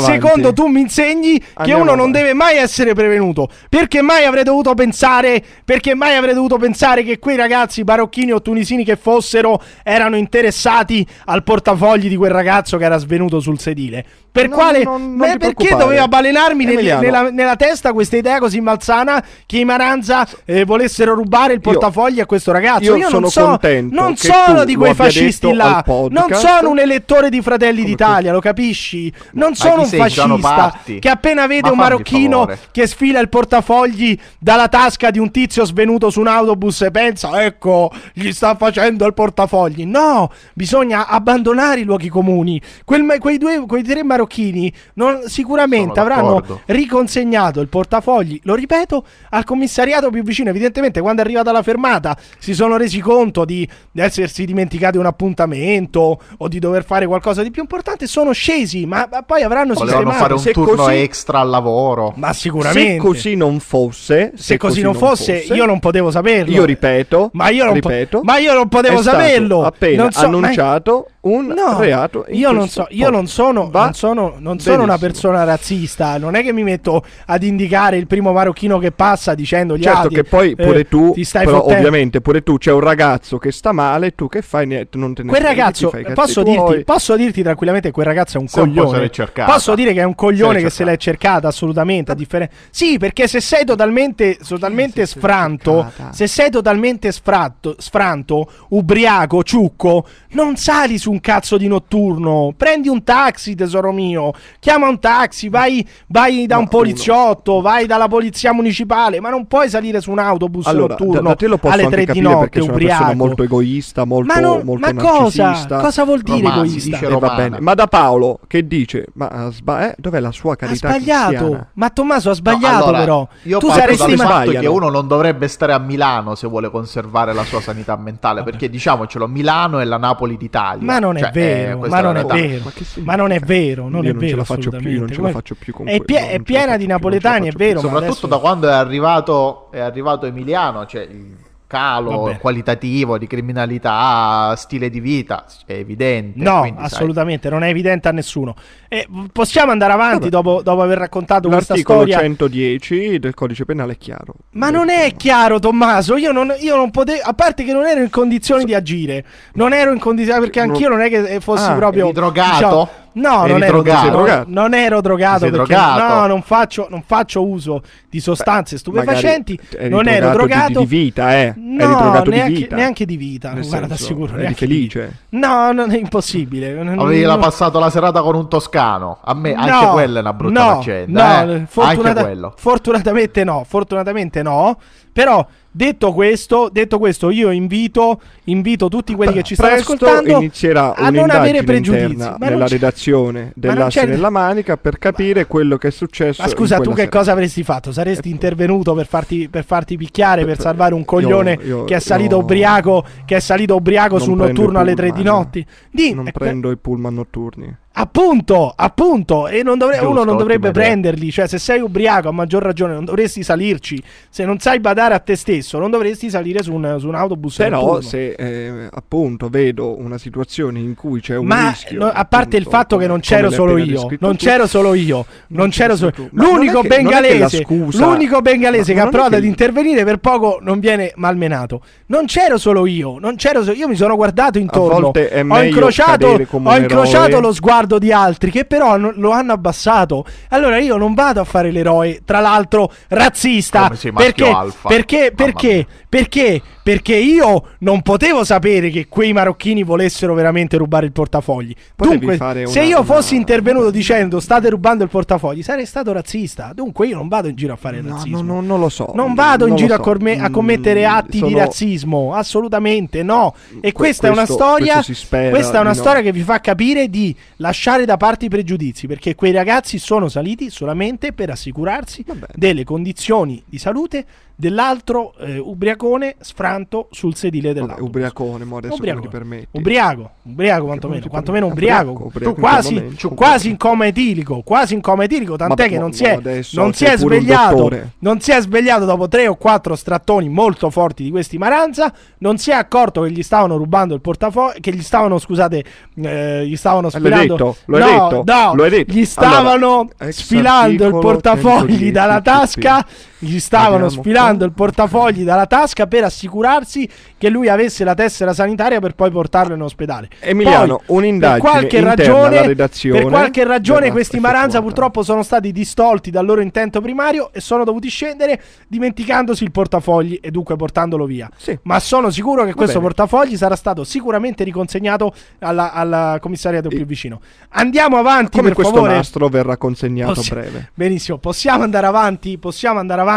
secondo tu mi insegni che Andiamo uno non avanti. deve mai essere prevenuto. Perché mai avrei dovuto pensare, perché mai avrei dovuto pensare che quei ragazzi marocchini o tunisini che fossero erano interessati al portafogli di quel ragazzo che era svenuto sul sedile? Per Non- quale non- non perché doveva balenarmi nel- nella, nella testa questa idea così malsana che i Maranza eh, volessero rubare il portafogli a questo ragazzo. io Io, sono non, so, contento non sono tu di quei fascisti là. Non sono un elettore di Fratelli Come d'Italia, lo capisci? Non Ma sono un fascista che appena vede Ma un marocchino che sfila il portafogli dalla tasca di un tizio svenuto su un autobus e pensa, ecco, gli sta facendo il portafogli. No, bisogna abbandonare i luoghi comuni. Quel- quei, due, quei tre marocchini non- sicuramente Sono avranno d'accordo. riconsegnato il portafogli, lo ripeto, al commissariato più vicino. Evidentemente, quando è arrivata la fermata, si sono resi conto di, di essersi dimenticati un appuntamento o di dover fare qualcosa di più importante. Sono scesi, ma, ma poi avranno Volevano sistemato. fare un Se turno così- extra al lavoro. Ma Se sicuramente. così non fosse, se così non fosse, io non potevo saperlo. Io ripeto, Ma io non po- ripeto, ma io non potevo è stato saperlo. appena Non so- ma- annunciato un No, reato. io non so, io non sono, Va non sono, non sono una persona razzista. Non è che mi metto ad indicare il primo marocchino che passa dicendogli Certo "Ah, che poi eh, pure tu, ti stai però fottendo". ovviamente pure tu c'è un ragazzo che sta male, tu che fai niente, non te ne Quel ragazzo, posso dirti, posso dirti tranquillamente che quel ragazzo è un Se coglione. Posso dire che è un coglione Se che se l'è cercata assolutamente. A differen- sì, perché se sei totalmente, totalmente sfranto, se sei totalmente sfratto, sfranto, ubriaco, ciucco, non sali su un cazzo di notturno. Prendi un taxi, tesoro mio. Chiama un taxi, vai, vai da un poliziotto, vai dalla polizia municipale, ma non puoi salire su un autobus Allora, da, notturno da te lo posso alle 3 di notte perché sono una ubriaco. persona molto egoista, molto, Ma, non- molto ma cosa? cosa? vuol dire Romana, si egoista? dice E va bene. Ma da Paolo che dice, ma ah, sba- eh, dov'è la sua Ha carità sbagliato. cristiana? Ma Tommaso ha No, sbagliato allora, però. Io tu saresti fatto che uno non dovrebbe stare a Milano se vuole conservare la sua sanità mentale, perché diciamocelo, Milano è la Napoli d'Italia. Ma non è Cioè, vero, questa ma non è vero, Ma che ma non è vero, non Io è non ce vero la faccio più, io non ce la faccio più con è, pie- non è ce piena di più, ce napoletani, è vero, ma Soprattutto adesso- da quando è arrivato, è arrivato Emiliano, cioè il calo Vabbè. qualitativo di criminalità, stile di vita, è evidente. No, quindi, sai, assolutamente, non è evidente a nessuno. E possiamo andare avanti dopo, dopo aver raccontato questa L'articolo storia. 110 del codice penale è chiaro. Ma non è chiaro, Tommaso. Io non, io non potevo. A parte che non ero in condizioni di agire, non ero in condizioni. Perché anch'io non è che fossi Ah, proprio. drogato? diciamo- no, non ero drogato? drogato. Non ero drogato perché drogato? no, non faccio, non faccio uso di sostanze stupefacenti. Magari Non ero drogato di-. Di, vita, eh. No, neanche, di vita. neanche di vita. Nel guarda, senso, t'assicuro. eri di felice? vita. No, non è impossibile. Avevi non- passato la serata con un toscano. A me anche No, quella è una brutta no, faccenda. no, eh. fortunata- Anche quello. Fortunatamente no, fortunatamente no. Però detto questo, detto questo, io invito, invito tutti quelli che ci stanno Presto ascoltando inizierà a non avere pregiudizi. Ma nella redazione dell'asse della Manica per capire quello che è successo. Ma scusa, tu che serata. cosa avresti fatto? Saresti intervenuto per farti, per farti picchiare, per salvare un coglione io- io- che è salito io- ubriaco, che è salito ubriaco Non su un notturno alle 3 di notte? Di, Non eh, prendo i pullman notturni. Appunto, appunto, e non dovre- Giusto, uno non dovrebbe idea. prenderli, cioè se sei ubriaco a maggior ragione non dovresti salirci, se non sai badare a te stesso non dovresti salire su un, su un autobus Però se eh, appunto vedo una situazione in cui c'è un Ma rischio, no, a parte il appunto, fatto che non c'ero solo io, non c'ero solo io, non c'ero solo non l'unico bengalese, l'unico bengalese che è approda che- ad intervenire per poco non viene malmenato. Non c'ero solo io, non c'ero solo io mi sono guardato intorno, ho incrociato, ho incrociato lo sguardo di altri che però hanno- lo hanno abbassato. Allora io non vado a fare l'eroe, tra l'altro razzista, Come sei maschio perché alfa. perché Mamma perché perché perché io non potevo sapere che quei marocchini volessero veramente rubare il portafogli. Potevi Dunque, fare se una- io fossi una- intervenuto dicendo state rubando il portafogli, sarei stato razzista. Dunque io non vado in giro a fare No, razzismo. no, no, non lo so. Non vado in non lo giro a, so. corme- a Mm, commettere atti di sono- razzismo, assolutamente no. E Que- questa è una questo- storia, questo questa è una di no. storia che vi fa capire di lasciare da parte i pregiudizi, perché quei ragazzi sono saliti solamente per assicurarsi Vabbè. delle condizioni di salute dell'altro eh, ubriacone sfranto sul sedile dell'auto. ubriacone, mo adesso Ubriaco. come ti permetti? Ubriaco, ubriaco quantomeno, quantomeno ubriaco, Ubriaco, ubriaco Tu quasi, in quasi in coma etilico, quasi in coma etilico, tant'è Ma- che non ma- si è, non si è svegliato, non si è svegliato dopo tre o quattro strattoni molto forti di questi Maranza, non si è accorto che gli stavano rubando il portafoglio, che gli stavano, scusate, eh, gli stavano Eh, sfilando, detto, no, detto, no, hai detto. gli stavano Allora, sfilando il portafogli 110 dalla tasca, gli stavano Vediamo sfilando il portafogli dalla tasca per assicurarsi che lui avesse la tessera sanitaria per poi portarlo in ospedale. Emiliano, Poi, un'indagine per qualche ragione, per qualche ragione questi Maranza purtroppo sono stati distolti dal loro intento primario e sono dovuti scendere dimenticandosi il portafogli e dunque portandolo via. Sì. Ma sono sicuro che questo bene. portafogli sarà stato sicuramente riconsegnato alla, alla commissariato più E- vicino. Andiamo avanti Come per questo favore. nastro verrà consegnato Possi- a breve. Benissimo, possiamo andare avanti? Possiamo andare avanti?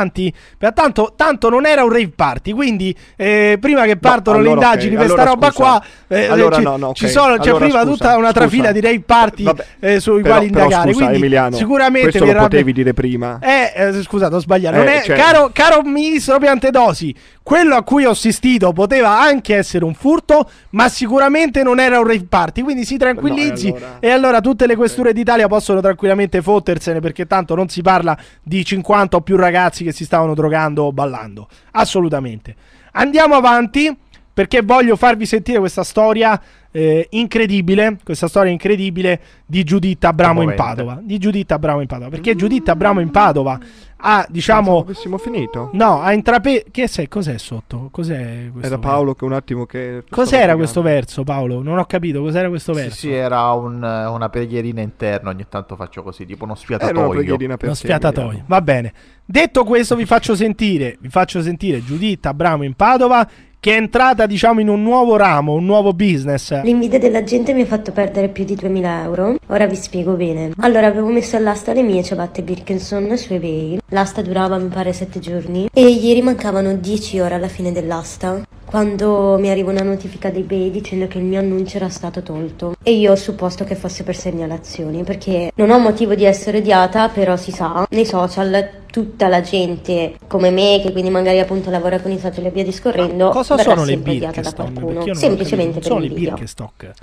Per tanto, tanto non era un rave party, quindi eh, prima che partono allora le indagini ok, per sta allora roba scusa. qua, eh, Allora ci, no, no, ok. ci sono, c'è prima scusa, tutta una scusa. trafila di rave party Vabbè, eh, sui però- quali però indagare. scusa, quindi Emiliano, sicuramente questo lo potevi dire prima. eh, eh, scusate, ho sbagliato. Non Eh, è- cioè- caro, caro ministro Piantedosi, quello a cui ho assistito poteva anche essere un furto, ma sicuramente non era un rave party. Quindi si tranquillizzi. No, e allora- E allora tutte le questure d'Italia possono tranquillamente fottersene perché tanto non si parla di 50 o più ragazzi che si stavano drogando o ballando. Assolutamente. Andiamo avanti perché voglio farvi sentire questa storia eh, incredibile, questa storia incredibile di Giuditta Abramo in. Padova. Di Giuditta Abramo in Padova. Perché Giuditta Abramo in Padova ha, diciamo... Avessimo finito. No, ha intrapreso... Che sei? Cos'è sotto? Cos'è questo? Era Paolo che un attimo che... Cos'era questo verso, Paolo? Non ho capito. Cos'era questo Sì, verso? sì, era un- una preghierina interna, ogni tanto faccio così, tipo uno Era una sfiatatoio. preghierina per Uno sfiatatoio. Va bene. Detto questo, vi faccio sentire, vi faccio sentire Giuditta Abramo in Padova, che è entrata, diciamo, in un nuovo ramo, un nuovo business. L'invidia della gente mi ha fatto perdere più di 2000 euro. Ora vi spiego bene. Allora, avevo messo all'asta le mie ciabatte Birkenson su eBay. L'asta durava, mi pare, 7 giorni. E ieri mancavano 10 ore alla fine dell'asta. Quando mi arriva una notifica dell'eBay dicendo che il mio annuncio era stato tolto e io ho supposto che fosse per segnalazioni perché non ho motivo di essere odiata, però si sa, nei social tutta la gente come me che quindi magari appunto lavora con i social e via discorrendo Cosa sono le Birkenstock? semplicemente per sono le. Birkenstock.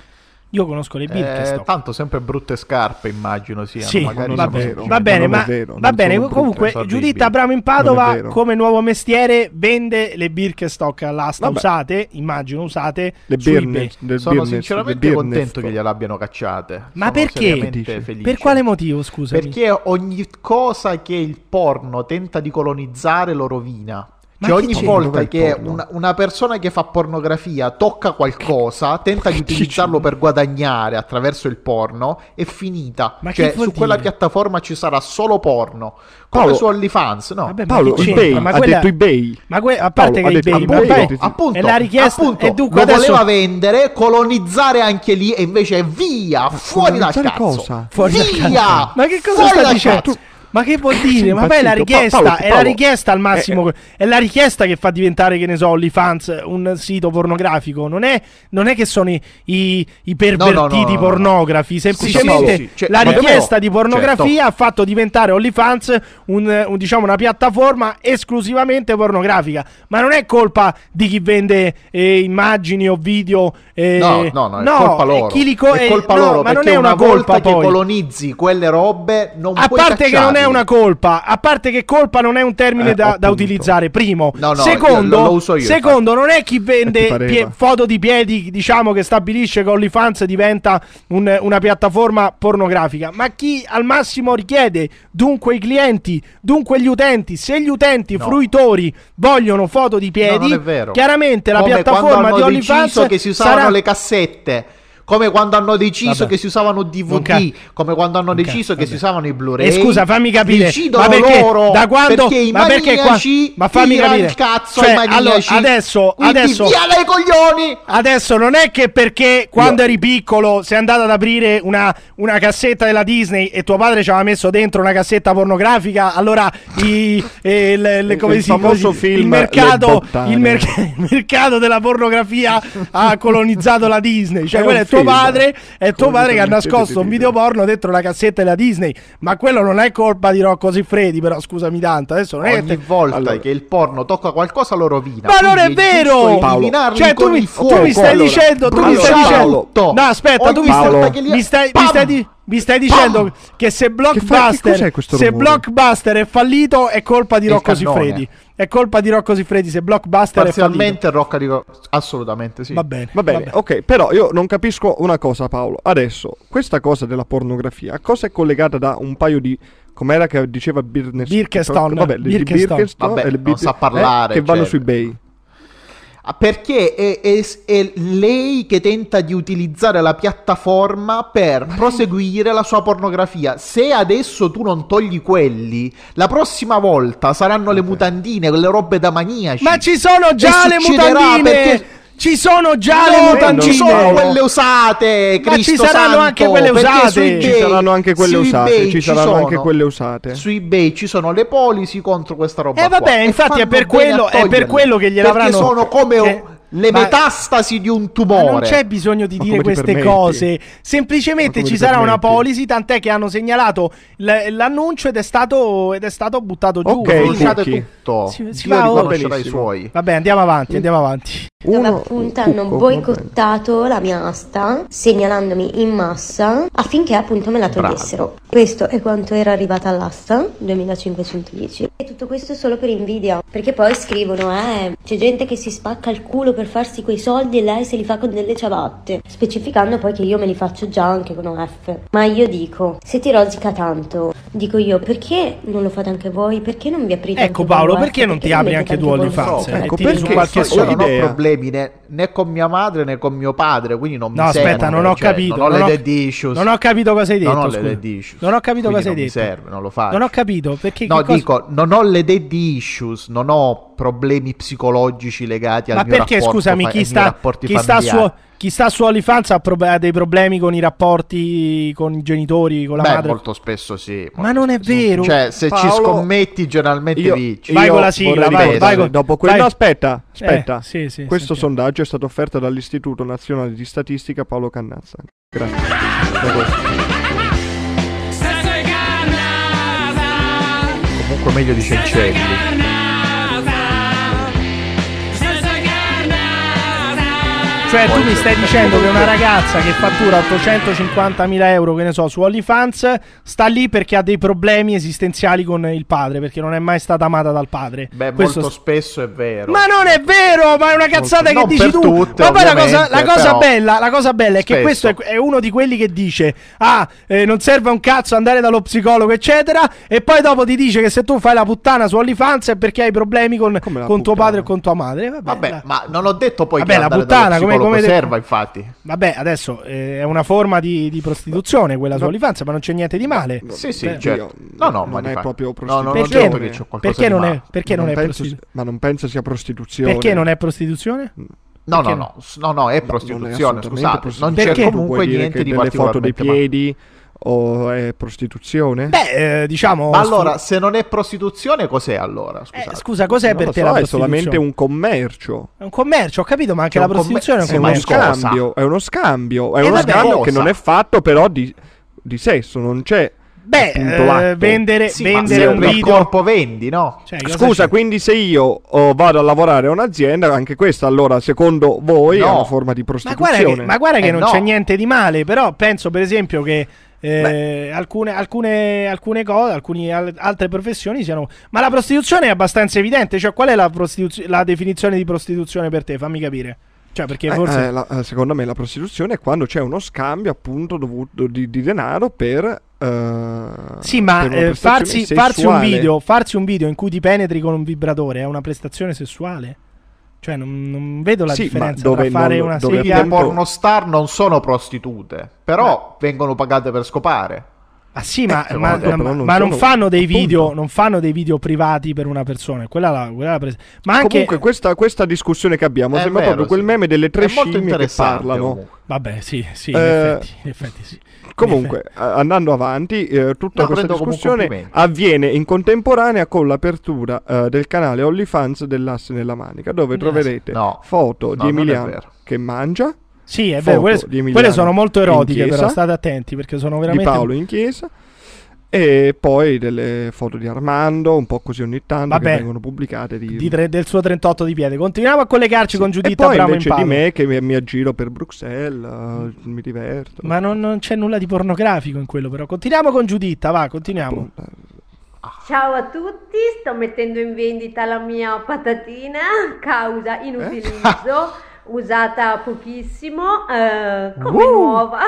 Io conosco le Eh, Birkenstock. tanto sempre brutte scarpe, immagino siano. Sì, magari va semplici. va bene, ma vero, va bene. brutte, Comunque, Giuditta. Abramo in Padova, vero. come nuovo mestiere, vende le Birkenstock all'asta Vabbè. usate, immagino usate Le del Sono Birnest, sinceramente contento che gliel'abbiano cacciate. Ma Sono perché? Per quale motivo, scusami? Perché ogni cosa che il porno tenta di colonizzare lo rovina. Ma Cioè ogni volta che una, una persona che fa pornografia tocca qualcosa, tenta di utilizzarlo per guadagnare attraverso il porno, è finita. Ma cioè su quella dire? piattaforma ci sarà solo porno. Come Paolo- su OnlyFans, no? Vabbè, ma Paolo, eBay, Ma ha quella- detto eBay. Ma que- a parte Paolo, ha che detto eBay, eBay, ma ha poi detto- appunto, è la richiesta appunto, e dunque lo adesso voleva vendere, colonizzare anche lì e invece via, fuori dal cazzo. cosa? Fuori dal via! cazzo. Ma che cosa fuori sta dal dicendo? cazzo. Ma che vuol dire? Ma poi la richiesta, Pa- Paolo, è la Paolo. richiesta al massimo. Eh, È la richiesta che fa diventare, che ne so, OnlyFans un sito pornografico. Non è, non è che sono i, i- i pervertiti No, no, no, no, no. pornografi. Semplicemente Paolo, sì. Cioè, la richiesta di pornografia certo. ha fatto diventare OnlyFans un, un, diciamo, una piattaforma esclusivamente pornografica. Ma non è colpa di chi vende eh, immagini o video. eh, No, no, no, è no, colpa loro. chi li co- è eh, colpa loro ma non è una, volta colpa che poi. colonizzi quelle robe non A puoi parte che non è cacciarli. una colpa, a parte che colpa non è un termine Eh, da, da utilizzare, primo. No, no, secondo, io- lo uso io, secondo non è chi vende pie- foto di piedi, diciamo che stabilisce che OnlyFans diventa un- una piattaforma pornografica, ma chi al massimo richiede, dunque i clienti, dunque gli utenti, se gli utenti No. fruitori vogliono foto di piedi, è chiaramente la Come piattaforma di OnlyFans che si usavano sarà le cassette. Come quando hanno deciso Vabbè. che si usavano DVD, ca- come quando hanno ca- deciso che vabbè. si usavano i Blu-ray. E scusa, fammi capire, Decidono ma perché loro, da quando perché i ma perché qua- ma fammi capire il cazzo Cioè, allora, adesso Quindi adesso via dai coglioni! Adesso non è che perché quando eri piccolo sei andato ad aprire una, una cassetta della Disney e tuo padre ci aveva messo dentro una cassetta pornografica, allora i- eh, il, il- come Il si- famoso si- il film mercato, Le il, merc- il mercato della pornografia ha colonizzato la Disney. Cioè, È è tuo padre, è tuo padre che ha nascosto un video porno dentro la cassetta della Disney. Ma quello non è colpa di Rocco Siffredi, però scusami tanto. Adesso non è che Ogni te- volta Allora. che il porno tocca qualcosa lo rovina. Ma non è vero! Paolo. Cioè, tu mi, tu mi stai Allora, dicendo, tu mi stai dicendo. No, aspetta, tu mi stai, mi stai, mi Pam! stai di- mi stai dicendo che se che Blockbuster, cos'è questo se? Blockbuster è fallito è colpa di Rocco. Siffredi. È colpa di Rocco Siffredi se Blockbuster è fallito. Parzialmente Rocca di assolutamente sì. Va bene. Va bene, vabbè. ok, però io non capisco una cosa Paolo. Adesso, questa cosa della pornografia, a cosa è collegata da un paio di... Com'era che diceva Birnes- Birkenstock, Vabbè, Birkenstock. Birkenstock Vabbè, e le non sa parlare, eh, che vanno cioè- su eBay. Perché è, è- è lei che tenta di utilizzare la piattaforma per proseguire la sua pornografia. Se adesso tu non togli quelli, la prossima volta saranno le mutandine, quelle robe da maniaci. Ma ci sono già le mutandine! perché- Ci sono già No, le mutandine! ci sono quelle usate, Ma ci saranno santo, anche quelle usate. Ci saranno anche quelle su usate, ci ci saranno anche sono- quelle usate. Su eBay ci sono le polisi contro questa roba Eh vabbè, E infatti è per quello- è per quello che gliel'avranno- Perché sono come che- le Ma- metastasi di un Ma tumore. non c'è bisogno di Ma dire queste cose. Semplicemente ci sarà una permetti? policy, tant'è che hanno segnalato l- l'annuncio ed è stato, ed è stato buttato giù. Ok, Cookie. tutto. Si- si Dio va li oltre. conoscerà i suoi. Vabbè, andiamo avanti, andiamo avanti. dove Uno- appunto hanno Cucco, boicottato la mia asta segnalandomi in massa affinché appunto me la Bravo. togliessero. Questo è quanto era arrivata all'asta, 2510. E tutto questo solo per invidia, perché poi scrivono, eh, c'è gente che si spacca il culo per farsi quei soldi e lei se li fa con delle ciabatte, specificando poi che io me li faccio già anche con OF. Ma io dico, se ti rosica tanto, dico io, perché non lo fate anche voi? Perché non vi aprite Ecco Paolo, voi perché non ti apri anche tu OnlyFans? E ecco, perché qualche so- io non ho problemi né, né con mia madre né con mio padre, quindi non mi No, aspetta, serve, non ho cioè, capito. Non ho non le ho- dead issues. Non ho capito cosa hai detto. Non ho le dead issues. Non ho capito quindi cosa hai non detto. mi serve, non lo faccio. Non ho capito perché. No, dico, non ho le dead issues, non ho problemi psicologici legati al Ma mio perché rapporto scusami, fa- chi sta, rapporti chi, sta su, chi sta su OnlyFans ha, prob- ha dei problemi con i rapporti con i genitori, con la Beh, madre. molto spesso sì. Ma non è vero. Cioè, se ci Paolo, scommetti, generalmente Io, vinci. Vai io con la sigla, vai, vai con- dopo quello vai. aspetta, aspetta. Eh, sì, sì, Questo sentiamo. sondaggio è stato offerto dall'Istituto Nazionale di Statistica Paolo Cannazza. Grazie. Comunque meglio di Cencelli. Cioè, tu mi stai dicendo che una ragazza che fattura 850.000 euro, che ne so, su OnlyFans, sta lì perché ha dei problemi esistenziali con il padre, perché non è mai stata amata dal padre. Beh, Questo molto spesso è vero. Ma non è vero, ma è una cazzata che Non dici tu. tutte, ma poi la cosa, la cosa però bella, la cosa bella è che spesso. questo è, è uno di quelli che dice: Ah, eh, non serve un cazzo andare dallo psicologo, eccetera. E poi dopo ti dice che se tu fai la puttana su OnlyFans è perché hai problemi con, con tuo padre o con tua madre. Vabbè, Vabbè, la- ma non ho detto poi Vabbè, che la puttana, come- psicologo come de- serva, infatti. Vabbè, adesso eh, è una forma di, di prostituzione quella su No. OnlyFans, ma non c'è niente di male. Sì, sì, Beh, certo. No, no, ma non di è fa- proprio No, no, non Perché? c'è Perché non è, perché non è pensi- prostituzione? ma non pensa sia prostituzione? Perché non è prostituzione? No, no, no, no, no, è Non è prostituzione, scusate. Non prostituzione. c'è Perché? comunque niente di delle foto dei particolarmente male. O è prostituzione? Beh, eh, diciamo. Ma allora, se non è prostituzione, cos'è allora? Scusate. eh, scusa, cos'è Non per lo te so, la è prostituzione? solamente un commercio. È un commercio, ho capito, ma anche C'è la prostituzione è sì, un È uno scambio, è uno scambio, è Eh, uno vabbè, scambio che non è fatto però di, di sesso, non c'è Beh, eh, vendere, Sì, vendere un video. corpo vendi, no? Cioè, Scusa, c'è? quindi se io oh, vado a lavorare a un'azienda, anche questa allora secondo voi è No. una forma di Ma guarda prostituzione? che, ma guarda che Eh, non no. c'è niente di male, però penso per esempio che eh, alcune, alcune, alcune cose, alcune al- altre professioni siano... Ma la prostituzione è abbastanza evidente, cioè qual è la, prostituz- la definizione di prostituzione per te? Fammi capire. Cioè perché Eh, forse... eh, la- eh, secondo me la prostituzione è quando c'è uno scambio appunto dovuto di, di denaro per... eh, Sì, ma eh, farsi, farsi un video, farsi un video in cui ti penetri con un vibratore è una prestazione sessuale? Cioè, non, non vedo la Sì, differenza dove tra fare non- una dove serie Le tempo- pornostar non sono prostitute, però vengono pagate per scopare. Ah sì, ma, Eh, ma- vabbè, ma- non ma non fanno video, non fanno dei video privati per una persona. Quella la, quella la pres- Ma anche Comunque questa, questa discussione che abbiamo È sembra vero, proprio quel meme delle tre scimmie che parlano. comunque. Vabbè, sì, sì, in, Eh, effetti, in effetti sì. In Comunque, a- andando avanti, eh, tutta No, questa discussione avviene in contemporanea con l'apertura eh, del canale OnlyFans dell'asse nella manica, dove troverete No. foto No, di Emiliano che mangia, Sì, è vero, quelle, di quelle sono molto erotiche, chiesa, però state attenti perché sono di veramente Paolo in chiesa e poi delle foto di Armando, un po' così ogni tanto Vabbè, che vengono pubblicate di, di tre- del suo 38 di piede. Continuiamo a collegarci con e Giuditta poi Abramo in invece di me che mi, mi aggiro per Bruxelles, eh, mi diverto. Ma non, non c'è nulla di pornografico in quello, però. Continuiamo con Giuditta, va, continuiamo. Ciao a tutti, sto mettendo in vendita la mia patatina, causa inutilizzo, usata pochissimo, eh, come Uh. nuova,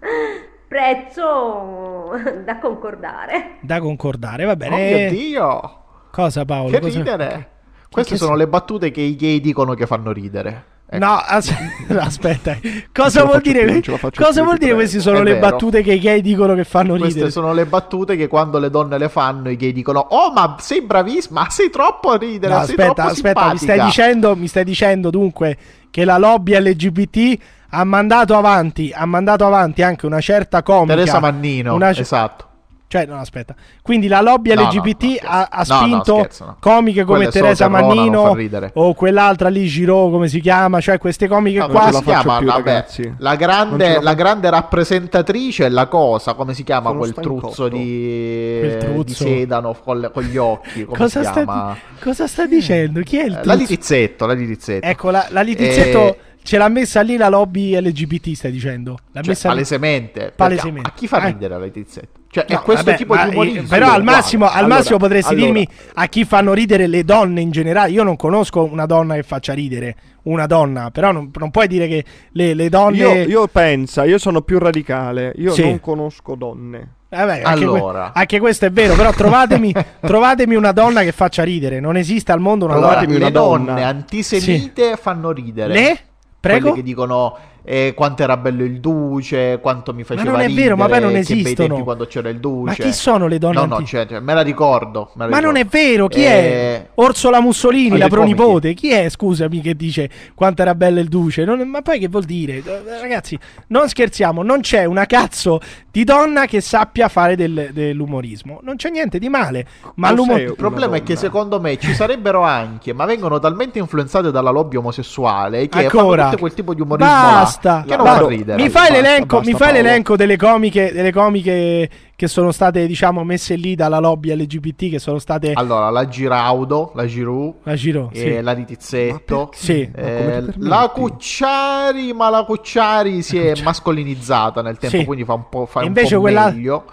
prezzo da concordare. Da concordare, va Oh bene. mio Dio! Cosa Paolo? Che Cosa- ridere! Queste che sono si- le battute che i gay dicono che fanno ridere. Ecco. No, as- aspetta. Cosa vuol dire? più, cosa vuol dire queste sono È le vero. battute che i gay dicono che fanno Queste ridere? sono le battute che quando le donne le fanno i gay dicono Oh ma sei bravissima, ma sei troppo a ridere, No, sei aspetta, troppo aspetta, mi stai, simpatica." dicendo, mi stai dicendo dunque che la lobby LGBT ha mandato avanti, ha mandato avanti anche una certa comica. Teresa Mannino, una esatto. Cioè, no, aspetta. Quindi la lobby No, LGBT no, ha, ha No, no, spinto scherzo, no. comiche come Quelle Teresa non Mannino o quell'altra lì Giro, come si chiama? Cioè, queste comiche No, qua. come la si chiama? più, Vabbè, ragazzi. la, Non grande, la grande rappresentatrice è la cosa, come si chiama Sono quel truzzo di, Quel di truzzo. sedano con, le- con gli occhi? Come Cosa si sta, chiama? cosa sta dicendo? Chi è il Eh, La truzzo? Litizzetto, la Litizzetto. Ecco, la, la Litizzetto Eh, ce l'ha messa lì la lobby LGBT, stai dicendo? L'ha cioè, messa palesemente. Palesemente. A chi fa Eh. ridere la Litizzetto? Cioè, No, è questo vabbè, tipo di io- umorismo. Però al massimo, al Allora, massimo potresti allora. dirmi a chi fanno ridere le donne in generale. Io non conosco una donna che faccia ridere una donna, però non, non puoi dire che le, le donne. Io, io pensa, io sono più radicale, io Sì. non conosco donne. Vabbè, anche, que- Allora. anche questo è vero, però trovatemi, trovatemi una donna che faccia ridere. Non esiste al mondo una Allora, donna. Trovatemi le una donna. donne antisemite fanno ridere. Le? Prego? Quelle che dicono eh, quanto era bello il duce, quanto mi faceva non è ridere, vero, ma poi non esistono. quando c'era il duce. Ma chi sono le donne No, no, antiche? cioè, cioè, me la ricordo. me la Ma non è ricordo. vero, chi Eh, è? Orsola Mussolini, la pronipote. Chi è, scusami, che dice quanto era bello il duce? Non- ma poi che vuol dire? Eh, Ragazzi, non scherziamo, non c'è una cazzo di donna che sappia fare del- dell'umorismo. Non c'è niente di male. Ma l'umo- Il problema è che secondo me ci sarebbero anche, ma vengono talmente influenzate dalla lobby omosessuale che fanno Ancora. tutto quel tipo di umorismo Basta. Là, che non Basta. fa ridere. Mi fai l'elenco, basta, mi fai l'elenco delle comiche, delle comiche che sono state, diciamo, messe lì dalla lobby LGBT, che sono state Allora, la Giraudo, la Giroux, la Giro, eh, sì. la Ritizzetto, Sì. eh, la Cucciari, ma la Cucciari si è mascolinizzata nel tempo, Sì. quindi fa un po', fa E un invece po' quella- meglio.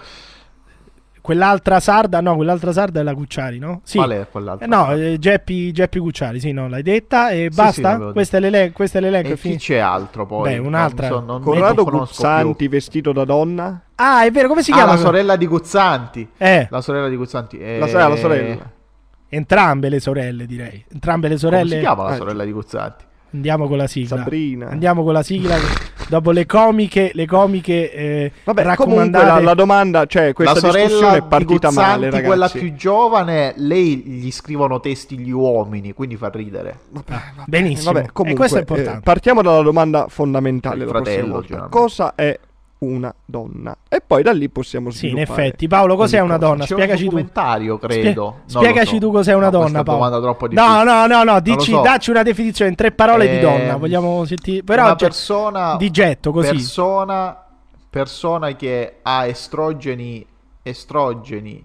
Quell'altra sarda, no, quell'altra sarda è la Cucciari, no? Sì. Qual è quell'altra? Eh, no, eh, Geppi, Geppi Cucciari, sì, no, l'hai detta e Sì, basta? sì, questo, è questo è l'elenco. E è chi c'è altro poi? Beh, un'altra. Non so, non- Corrado Guzzanti vestito da donna? Ah, è vero, come si Ah, chiama? la sorella di Guzzanti. Eh. La sorella di Guzzanti. eh, La sorella, la sorella. Entrambe le sorelle, direi. Entrambe le sorelle. Come si chiama la Eh, sorella di Guzzanti? Andiamo con la sigla. Sabrina. Andiamo con la sigla. Dopo le comiche, le comiche eh, Vabbè, comunque raccomandate. la, la domanda, cioè questa la discussione è partita Guzzanti, male, ragazzi. quella più giovane, lei gli scrivono testi gli uomini, quindi fa ridere. Benissimo. Vabbè, e comunque, questo è eh, importante. partiamo dalla domanda fondamentale. Fratello. Cosa è una donna? E poi da lì possiamo Sì, in sviluppare effetti. Paolo, cos'è una donna? C'è Spiegaci un tu. documentario, credo. Spie- spiegaci so. tu cos'è una No, donna, Paolo. domanda troppo No, difficile. no, no, no, lo dici, so. dacci una definizione in tre parole di Eh, donna. Vogliamo sentire. Però una cioè, persona di getto così. persona, persona che ha estrogeni estrogeni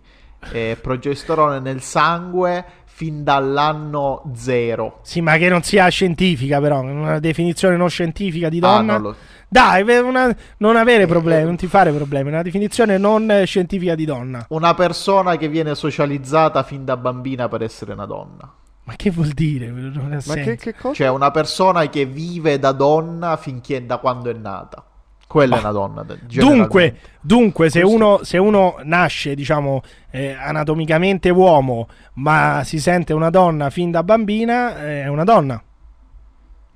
e progesterone nel sangue fin dall'anno zero Sì, ma che non sia scientifica, però. Una definizione non scientifica di Ah, donna. non lo- Dai, una- non avere problemi, non ti fare problemi. Una definizione non scientifica di donna. una persona che viene socializzata fin da bambina per essere una donna Ma che vuol dire? Non ha Ma senso. che, che cosa? cioè una persona che vive da donna finché da quando è nata quella è una donna Dunque, generalmente. dunque se, uno, se uno nasce, diciamo, eh, anatomicamente uomo, ma si sente una donna fin da bambina, eh, è una donna.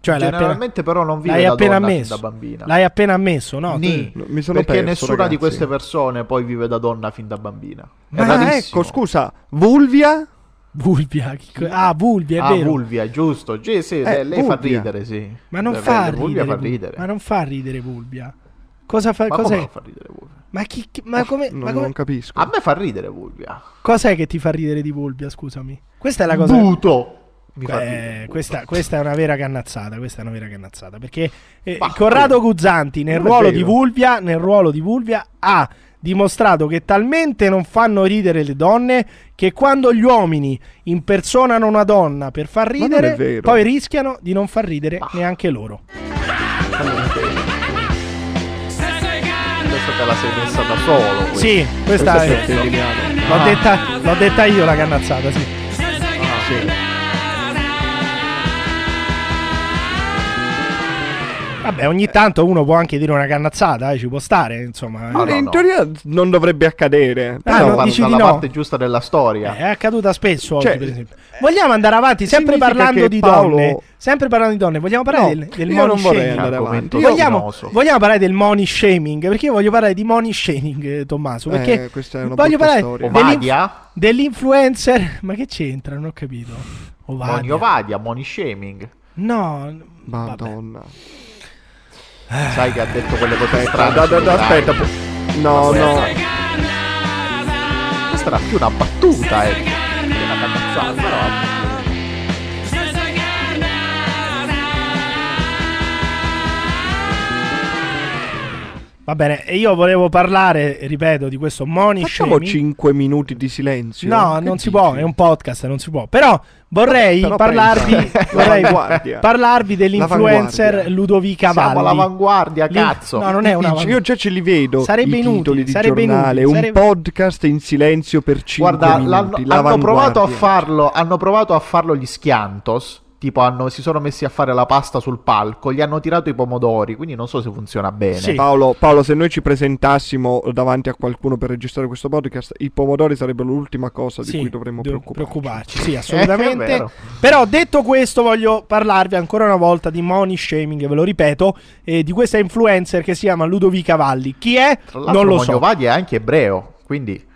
Cioè, l'hai appena, generalmente però non vive l'hai da appena donna fin ammesso. da bambina L'hai appena ammesso, no? Ni. Mi sono perché perso, nessuna ragazzi. di queste persone poi vive da donna fin da bambina È Ma rarissimo. ecco, scusa, Vulvia? Vulvia. Ah, Vulvia, è ah, vero. Vulvia, giusto. Sì, sì, Eh, lei, lei fa Vulvia. ridere, sì. Ma non fa Vulvia ridere. fa ridere. Ma non fa ridere Vulvia. Cosa fa? Ma cos'è? come non fa ridere Vulvia? Ma, chi, chi- ma come, Non, ma come- non capisco. A me fa ridere Vulvia. cos'è che ti fa ridere di Vulvia? Scusami. Questa è la cosa. Buto. Mi fa Eh, ridere. questa, questa è una vera cannazzata. Questa è una vera cannazzata. Perché eh, Corrado Guzzanti, nel non è ruolo, di vero. Vulvia, nel ruolo di Vulvia, ha dimostrato che talmente non fanno ridere le donne che quando gli uomini impersonano una donna per far non è ridere, vero. poi rischiano di non far ridere neanche loro. Questa te la sei messa da solo. questa. Sì, questa Questo è è. L'ho, detta, l'ho detta io la cannazzata, sì. Vabbè, ogni tanto uno può anche dire una cannazzata, eh, ci può stare, insomma. Ah, no, in no. teoria non dovrebbe accadere. Ah, Però non vanno dici di dalla no? parte giusta della storia. Eh, È accaduta spesso oggi, Cioè, per esempio. Vogliamo andare avanti, sempre significa parlando di Paolo- donne. Sempre parlando di donne, vogliamo parlare No, del, del io money non vorrei shaming? andare Argomento avanti. Io- Vogliamo, vogliamo parlare del money shaming? Perché io voglio parlare di money shaming, eh, Tommaso. Perché Eh, questa è una voglio brutta parlare storia. dell'inf- dell'influencer. Ma che c'entra? Non ho capito. Ovadia. Ovadia, money shaming. No, n- vabbè. Sai che ha detto quelle cose strane. da- da- da- aspetta. No, no. Questa era più una battuta, eh. Che una cannazzata, però. Va bene, e io volevo parlare, ripeto, di questo money Facciamo shaming. 5 minuti di silenzio. No, Che non si dici? può, è un podcast, non si può. Però vorrei Però parlarvi, vorrei parlarvi dell'influencer. Ludovica Siamo Valli. all'avanguardia, Lì- cazzo. No, non è una Io già ce li vedo. Sarebbe i inutile, titoli di sarebbe giornale. inutile, Un sarebbe- podcast in silenzio per 5 Guarda, minuti. l'hanno- hanno provato a farlo, hanno provato a farlo gli Schiantos tipo hanno- si sono messi a fare la pasta sul palco, gli hanno tirato i pomodori, quindi non so se funziona bene. Paolo, Paolo, se noi ci presentassimo davanti a qualcuno per registrare questo podcast, i pomodori sarebbero l'ultima cosa di Sì, cui dovremmo do- preoccuparci. preoccuparci. Sì, assolutamente. vero. Però detto questo, voglio parlarvi ancora una volta di money shaming, ve lo ripeto, eh, di questa influencer che si chiama Ludovica Valli. Chi è? Non lo so. Mognovadi è anche ebreo, quindi...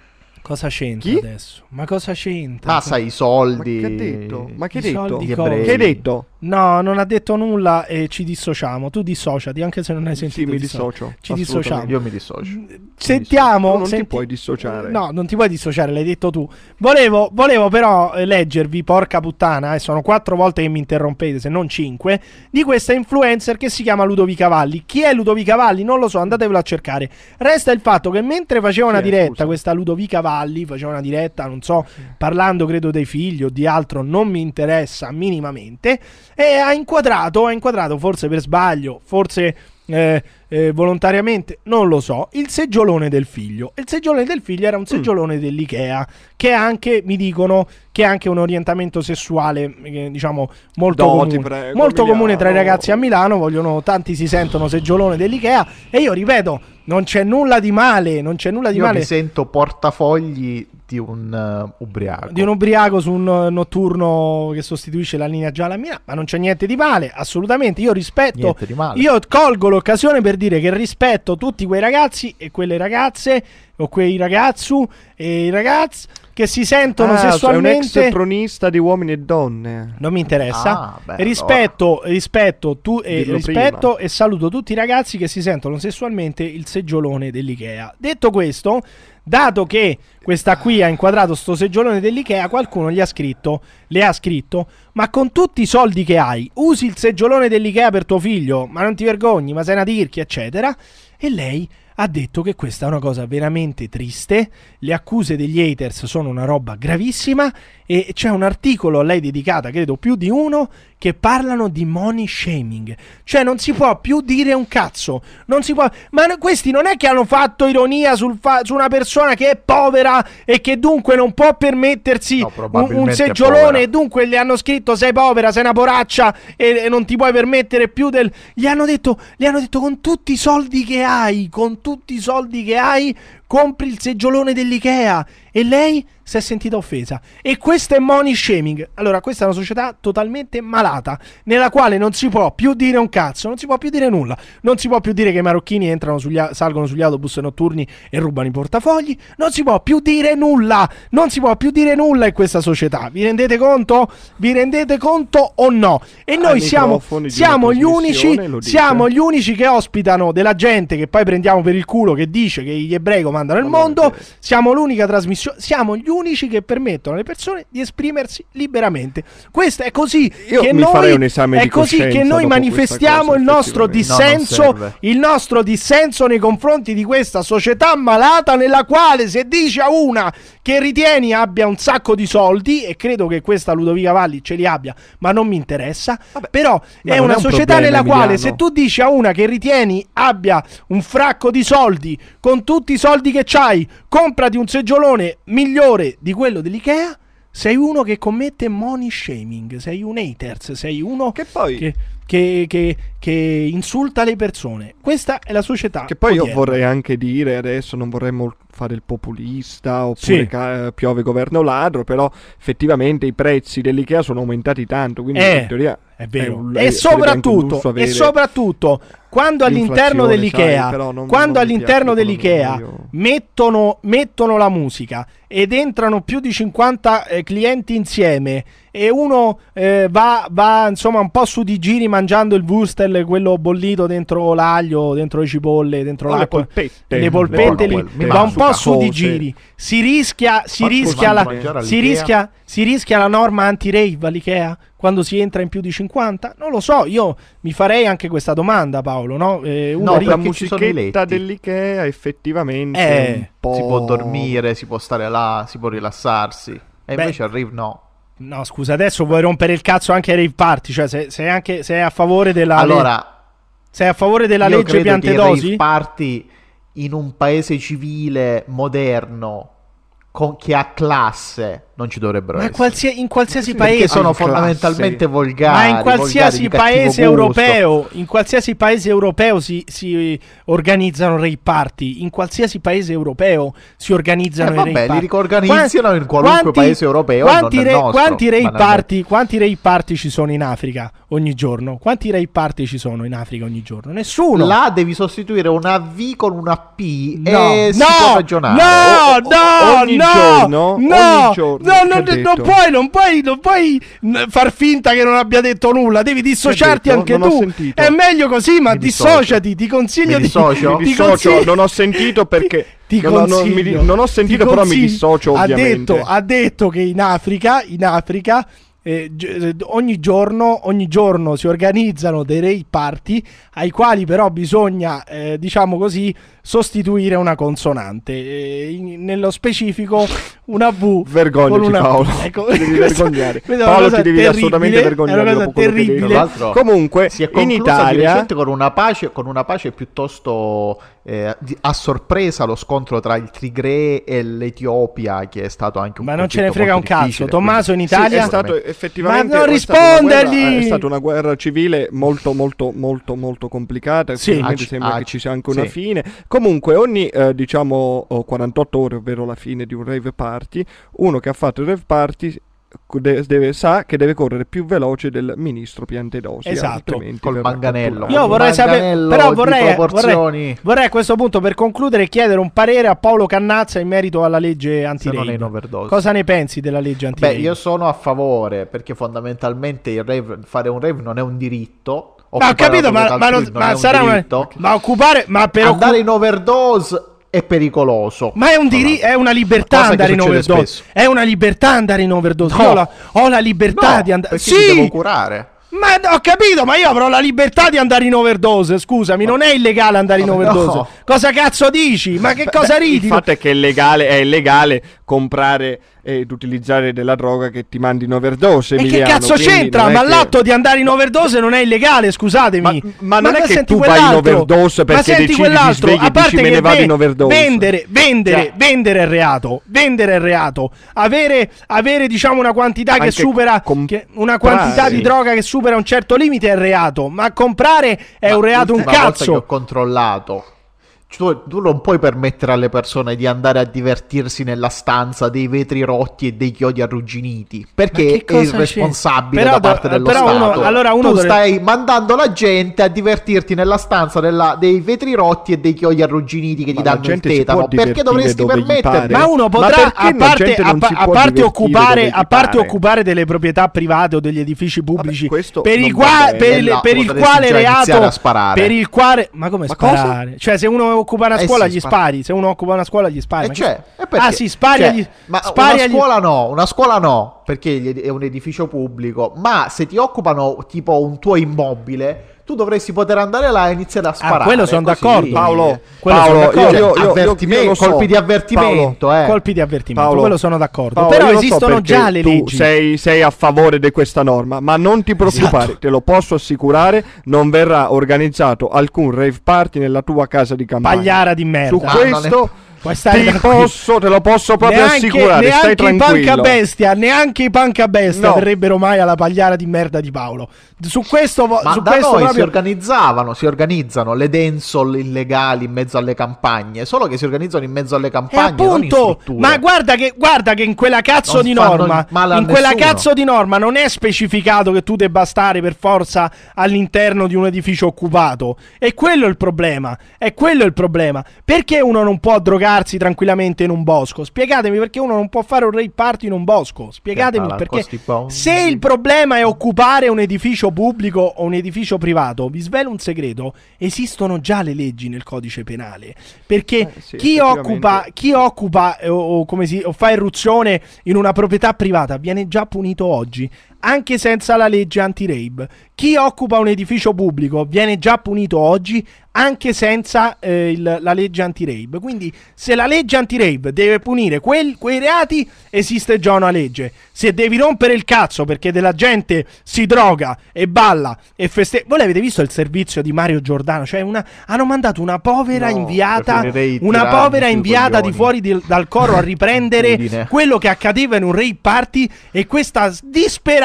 Cosa c'entra Chi? adesso? Ma cosa c'entra? Ah, sai, i soldi... Ma che ha detto? Ma che I hai detto? Gli ebrei. Che hai detto? No, non ha detto nulla e ci dissociamo. Tu dissociati, anche se non hai Sì, sentito. mi disso- dissocio. Ci assolutamente. dissociamo. Io mi dissocio. Sentiamo. Tu non senti- ti puoi dissociare. No, non ti puoi dissociare, l'hai detto tu. Volevo, volevo però eh, leggervi, porca puttana, e sono quattro volte che mi interrompete, se non cinque, di questa influencer che si chiama Ludovica Valli. Chi è Ludovica Valli? Non lo so, andatevelo a cercare. Resta il fatto che mentre faceva una è, diretta, scusa? questa Ludovica Valli, faceva una diretta, non so, parlando credo dei figli o di altro, non mi interessa minimamente, e ha inquadrato, ha inquadrato forse per sbaglio, forse eh, eh, volontariamente, non lo so, il seggiolone del figlio. Il seggiolone del figlio era un seggiolone dell'Ikea, che anche, mi dicono, che ha anche un orientamento sessuale, eh, diciamo, molto, No, comune, prego, molto comune tra i ragazzi a Milano, vogliono, tanti si sentono seggiolone dell'Ikea, e io ripeto, non c'è nulla di male, non c'è nulla di Io male. mi sento portafogli di un eh, ubriaco. di un ubriaco su un eh, notturno che sostituisce la linea gialla a Milano, ma non c'è niente di male, assolutamente. Io rispetto, Niente di male. io colgo l'occasione per dire che rispetto tutti quei ragazzi e quelle ragazze, o quei ragazzu e i ragazzi che si sentono Ah, È un sessualmente. ex tronista di uomini e donne. Non mi interessa. Ah, beh, rispetto, rispetto, tu, eh, rispetto e saluto tutti i ragazzi che si sentono sessualmente il seggiolone dell'Ikea. Detto questo, dato che questa qui ha inquadrato sto seggiolone dell'Ikea, qualcuno gli ha scritto, le ha scritto, ma con tutti i soldi che hai, usi il seggiolone dell'Ikea per tuo figlio, ma non ti vergogni, ma sei una tirchia, eccetera. E lei ha detto che questa è una cosa veramente triste, le accuse degli haters sono una roba gravissima e c'è un articolo a lei dedicata, credo più di uno, che parlano di money shaming. Cioè non si può più dire un cazzo, non si può... Ma questi non è che hanno fatto ironia sul fa- su una persona che è povera e che dunque non può permettersi No, un, un seggiolone e dunque gli hanno scritto sei povera, sei una poraccia e, e non ti puoi permettere più del... Gli hanno detto, gli hanno detto con tutti i soldi che hai, con tutti i soldi che hai, compri il seggiolone dell'Ikea. E lei si è sentita offesa. E questo è money shaming. Allora, questa è una società totalmente malata, nella quale non si può più dire un cazzo, non si può più dire nulla. Non si può più dire che i marocchini entrano sugli salgono sugli autobus notturni e rubano i portafogli. Non si può più dire nulla. Non si può più dire nulla in questa società. Vi rendete conto? Vi rendete conto o no? E noi Ai siamo, siamo gli unici, siamo gli unici che ospitano della gente che poi prendiamo per il culo che dice che gli ebrei comandano il mondo. Siamo l'unica trasmissione, siamo gli unici che permettono alle persone di esprimersi liberamente. Questo è così Io che mi noi farei un esame è di così che noi manifestiamo cosa, il nostro. No, dissenso, serve. il nostro dissenso nei confronti di questa società malata nella quale se dici a una che ritieni abbia un sacco di soldi e credo che questa Ludovica Valli ce li abbia, ma non mi interessa, però ma è una è un società problema, nella quale Emiliano. se tu dici a una che ritieni abbia un fracco di soldi, con tutti i soldi che c'hai, comprati un seggiolone migliore di quello dell'Ikea, sei uno che commette money shaming, sei un haters, sei uno che, che, che- che insulta le persone. Questa è la società. Che poi io odierna. vorrei anche dire, adesso non vorremmo fare il populista oppure Sì. ca- piove governo ladro, però effettivamente i prezzi dell'Ikea sono aumentati tanto, quindi Eh, in teoria È vero. un- e, soprattutto, e soprattutto quando all'interno dell'IKEA, sai, non- quando non all'interno piace dell'IKEA mettono, mettono la musica ed entrano più di 50 eh, clienti insieme e uno eh, va, va insomma un po' su di giri mangiando il wurstel, quello bollito dentro l'aglio, dentro le cipolle, dentro O le l'acqua, polpette. le polpette Buono, lì, quel- va un po' su di giri. Si rischia, si rischia, la, si, rischia, si rischia la norma anti-rave all'IKEA quando si entra in più di 50? Non lo so, io mi farei anche questa domanda Paolo, no? Eh, uno No, la musichetta dell'Ikea effettivamente Eh, è po'... Si può dormire, si può stare là, si può rilassarsi. E Beh. invece al Riv no. No, scusa, adesso vuoi rompere il cazzo anche ai rave party, cioè se- sei anche sei a favore della Allora, sei a favore della legge piantedosi? rave party in un paese civile moderno con, che ha classe non ci dovrebbero Ma essere. qualsia- in qualsiasi Perché paese sono Classe. fondamentalmente volgari. Ma in qualsiasi paese europeo, in qualsiasi paese europeo si, si organizzano rave party. In qualsiasi paese europeo si organizzano Eh, i vabbè, rave li party. riorganizzano in qualunque paese europeo, Quanti, re- nostro, quanti banalmente. party, quanti party ci sono in Africa ogni giorno? Quanti rave party ci sono in Africa ogni giorno? Nessuno. Là devi sostituire una V con una P No, e si no, può ragionare. no, no, ogni no, giorno, no, ogni giorno, no, non, ha non puoi, non puoi, non puoi far finta che non abbia detto nulla, devi dissociarti detto? anche tu. sentito. È meglio così, ma dissociati, ti consiglio Mi di dissocio? ti Mi dissocio, consiglio- non ho sentito perché ti non, ho- non mi- non ho ti sentito però mi dissocio ha ovviamente. detto, ha detto che in Africa, in Africa eh, eh, ogni, giorno, ogni giorno si organizzano dei rave party ai quali però bisogna, eh, diciamo così, sostituire una consonante. Eh, in- nello specifico una V. Vergognati, una- Paolo. Ecco, Ti devi vergognare. è Paolo, ti devi assolutamente è vergognare una cosa terribile. Comunque, si è in Italia con una pace, con una pace piuttosto eh, a sorpresa lo scontro tra il Tigre e l'Etiopia, che è stato anche un Ma non ce ne frega un cazzo. Tommaso in Italia Sì, è stato effettivamente Ma non è guerra- rispondergli! È stata una guerra civile molto molto molto molto complicata. Sì. Finalmente Ah, sembra ah, che ci sia anche una sì. fine. Comunque ogni eh, diciamo oh, 48 ore, ovvero la fine di un rave party, uno che ha fatto il rave party de- deve- sa che deve correre più veloce del ministro Piantedosi Esatto. Col manganello. Io vorrei sapere, però vorrei, vorrei, vorrei a questo punto per concludere chiedere un parere a Paolo Cannazza in merito alla legge overdose. Cosa ne pensi della legge Beh, anti-rave? io sono a favore perché fondamentalmente il rave- fare un rave non è un diritto. ma ho occupare capito, ma, ma non- ma un sarà diritto. ma occupare, ma per occu- Andare in overdose è pericoloso. ma è, un diri- è una libertà Cosa andare in overdose. spesso. È una libertà andare in overdose. No. Io ho la, ho la libertà No, di andare. Sì, devo curare. Ma ho capito, ma io avrò la libertà di andare in overdose. Scusami, non è illegale andare in No. overdose. Cosa cazzo dici? Ma che cosa ridi? Il fatto è che è legale, è illegale comprare ed utilizzare della droga che ti mandi in overdose. E che Emiliano, cazzo quindi c'entra? Ma che- l'atto di andare in overdose non è illegale, scusatemi. Ma- ma non è che senti tu vai in overdose Ma perché senti decidi, quell'altro, svegli a parte dici, "Me che ne vado in overdose". vendere, vendere, Cioè- vendere è reato. Vendere è reato. Avere, avere diciamo una quantità che supera che- una quantità di droga che supera un certo limite è reato, ma comprare è un reato un volta che ho cazzo. controllato. Tu, tu non puoi permettere alle persone di andare a divertirsi nella stanza dei vetri rotti e dei chiodi arrugginiti perché Ma è cosa irresponsabile c'è? da Però parte do- dello però Stato. uno- allora uno tu dovrebbe- stai mandando la gente a divertirti nella stanza della- dei vetri rotti e dei chiodi arrugginiti che Ma la danno il gente si tetano. può Perché divertire dovresti permettere? Ma uno Ma potrà, perché a parte, a a parte occupare, a parte pare? occupare delle proprietà private o degli edifici pubblici, questo per, il qua- per per il quale reato, a sparare. per il quale, ma come Ma cosa? sparare? Cioè, se uno occupa una Eh scuola, sì, gli spara. spari. Se uno occupa una scuola, gli spari. Eh, Ma che- cioè, eh, ah, sì, spari Cioè, agli- ma spari una agli- scuola no, una scuola no, perché è un edificio pubblico, ma se ti occupano tipo un tuo immobile, tu dovresti poter andare là e iniziare a sparare. Ah, quello son così. d'accordo. Paolo, Quello Paolo, sono io, d'accordo. io, io, Avvertimento, io so. colpi di avvertimento, eh. colpi di avvertimento, Paolo, quello sono d'accordo. Paolo, Però so esistono perché già le tu leggi. Sei, sei a favore di questa norma, ma non ti preoccupare, Esatto. te lo posso assicurare, non verrà organizzato alcun rave party nella tua casa di campagna. Pagliara di merda. Su questo Puoi stare ti posso, te lo posso proprio neanche, assicurare, stai neanche i tranquillo. panca bestia, neanche i panca bestia No. verrebbero mai alla pagliara di merda di Paolo. Su questo, Ma su da questo noi si proprio... organizzavano, si organizzano le densol illegali in mezzo alle campagne, solo che si organizzano in mezzo alle E campagne, non in appunto, strutture. ma guarda che, guarda che in quella cazzo Non di norma, in quella nessuno. cazzo di norma non è specificato che tu debba stare per forza all'interno di un edificio occupato. E quello è il problema. È quello il problema. Perché uno non può drogarsi tranquillamente in un bosco? Spiegatemi perché uno non può fare un party in un bosco. Spiegatemi Perché. Se il problema è occupare un edificio pubblico o un edificio privato, vi svelo un segreto: esistono già le leggi nel codice penale. Perché Eh, sì, chi occupa, chi occupa eh, o, o come si, o fa irruzione in una proprietà privata viene già punito oggi. Anche senza la legge anti-rave. Chi occupa un edificio pubblico viene già punito oggi anche senza eh, il- la legge anti-rave. Quindi se la legge anti-rave deve punire quel- quei reati, esiste già una legge. Se devi rompere il cazzo perché della gente si droga e balla e festeggia... Voi l'avete visto il servizio di Mario Giordano? Cioè una- hanno mandato una povera No, inviata, una povera inviata di fuori di- dal coro a riprendere quello che accadeva in un rave party e questa s-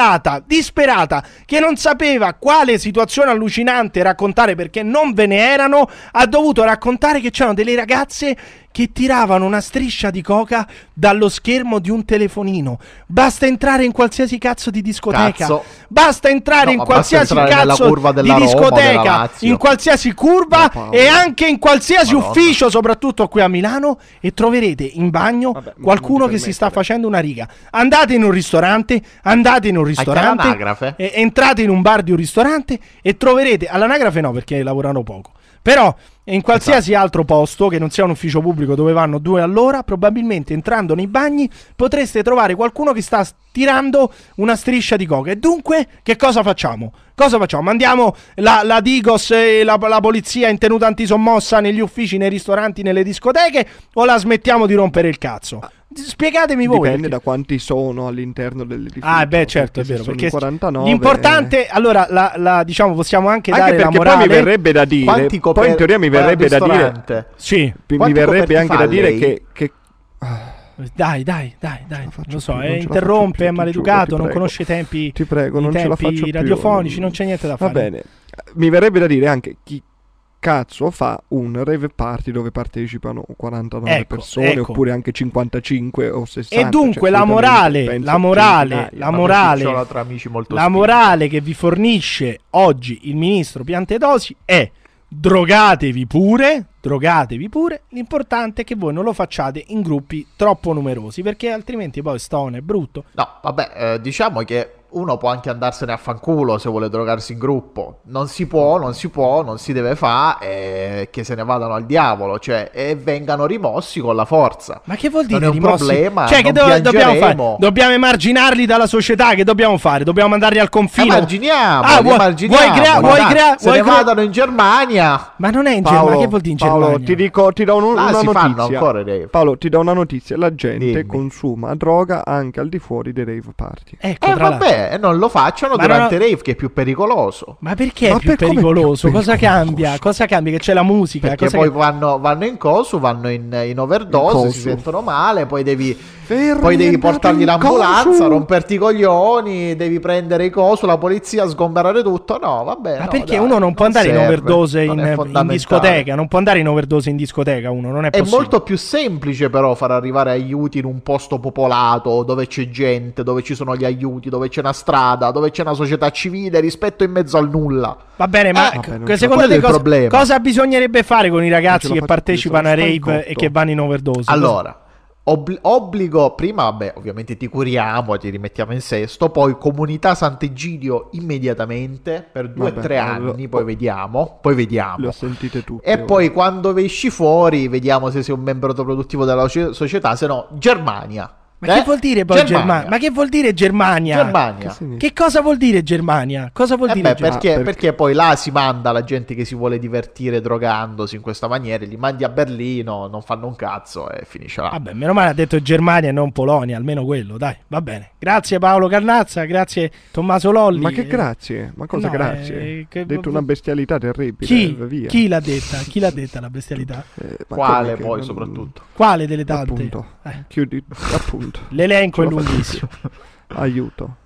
disperata, disperata, che non sapeva quale situazione allucinante raccontare perché non ve ne erano, ha dovuto raccontare che c'erano delle ragazze che tiravano una striscia di coca dallo schermo di un telefonino. Basta entrare in qualsiasi cazzo di discoteca. Cazzo. Basta entrare No, in qualsiasi entrare cazzo di Roma discoteca, in qualsiasi curva e anche in qualsiasi Madonna. ufficio, soprattutto qui a Milano, e troverete in bagno qualcuno che si sta facendo una riga. Andate in un ristorante, andate in un ristorante, e- entrate in un bar di un ristorante e troverete all'anagrafe no perché lavorano poco. Però in qualsiasi Esatto. altro posto che non sia un ufficio pubblico dove vanno due all'ora, probabilmente entrando nei bagni potreste trovare qualcuno che sta tirando una striscia di coca. E dunque, che cosa facciamo? Cosa facciamo? Mandiamo la, la Digos e la, la polizia in tenuta antisommossa negli uffici, nei ristoranti, nelle discoteche o la smettiamo di rompere il cazzo? Spiegatemi voi. Dipende da quanti sono all'interno dell'edificio. Ah, beh, certo, è vero. sono Perché in 49, l'importante, allora, la, la- diciamo, possiamo anche, Anche dare la morale. poi mi verrebbe da dire, Quanti poi coper- in teoria mi verrebbe da dire? Sì. mi- verrebbe anche da dire che, che Dai, dai, dai, dai. Lo so, più, eh, interrompe, è più, ti maleducato, giuro, non conosce i tempi, Ti prego, non ce la tempi faccio più. radiofonici, non c'è niente da Va fare. bene. Mi verrebbe da dire anche chi cazzo fa un rave party dove partecipano 49 Ecco, persone ecco. oppure anche 55 o 60. E dunque cioè, la morale, la morale, la morale, succedono tra amici molto la morale che vi fornisce oggi il ministro Piantedosi è drogatevi pure, drogatevi pure, l'importante è che voi non lo facciate in gruppi troppo numerosi perché altrimenti poi stone è brutto. No, vabbè, eh, diciamo che uno può anche andarsene a fanculo se vuole drogarsi in gruppo. Non si può, non si può, non si deve fare, eh, che se ne vadano al diavolo, cioè, e vengano rimossi con la forza. Ma che vuol dire Non è un rimossi? problema, Cioè, che do- dobbiamo fare? Dobbiamo emarginarli dalla società. Che dobbiamo fare? Dobbiamo mandarli al confine. Emarginiamo, Ah, vuoi, emarginiamo, vuoi crea- vuoi crea- se vuoi ne crea- vadano in Germania. Ma non è in Paolo, Germania. Che vuol dire in Paolo, Germania? ti dico, ti do un- Là una si fanno notizia. ancora i rave. Paolo, ti do una notizia. La gente Dimmi. consuma droga anche al di fuori dei rave party. Ecco, Eh tra e non lo facciano Ma durante no- i rave che è più pericoloso. Ma perché Ma è più per- pericoloso? più Cosa pericoloso? cambia? Cosa cambia? Che c'è la musica? Perché cosa poi che- vanno, vanno in cosu, vanno in, in overdose, In si sentono male, poi devi, Fermi, poi devi portargli in l'ambulanza, romperti i coglioni, devi prendere i cosu, la polizia, sgomberare tutto. No, vabbè. Ma no, perché dai, uno non può andare in serve, overdose non in, è in fondamentale. discoteca? Non può andare in overdose in discoteca uno, non è È possibile. molto più semplice però far arrivare aiuti in un posto popolato, dove c'è gente, dove ci sono gli aiuti, dove c'è una strada, dove c'è una società civile rispetto in mezzo al nulla. Va bene, ma Eh, c- vabbè, ce secondo te quello è il cosa, problema. cosa bisognerebbe fare con i ragazzi che partecipano a rave e che vanno in overdose? Allora, obli- obbligo, prima vabbè, ovviamente ti curiamo, ti rimettiamo in sesto, poi comunità Sant'Egidio immediatamente per due o tre anni, poi vediamo, poi vediamo. ho sentite tutte. E ora. poi quando esci fuori, vediamo se sei un membro produttivo della soci- società, se no Germania. Ma Eh? che vuol dire poi Germania? Ma che vuol dire Germania? Germania. Che cosa vuol dire Germania? Cosa vuol Eh dire beh, Germania? perché, perché- perché poi là si manda la gente che si vuole divertire drogandosi in questa maniera, li mandi a Berlino, non fanno un cazzo e finisce là. Vabbè, meno male ha detto Germania e non Polonia, almeno quello, dai, va bene. Grazie Paolo Carnazza, grazie Tommaso Lolli. Ma che Eh, grazie? Ma cosa no, grazie? eh, che- Hai detto una bestialità terribile. Chi, eh, via. chi l'ha detta? Chi l'ha detta la bestialità? Eh, Quale poi non- soprattutto? Quale delle tante? Appunto. Eh, Chiudi, appunto. L'elenco è lunghissimo. Aiuto.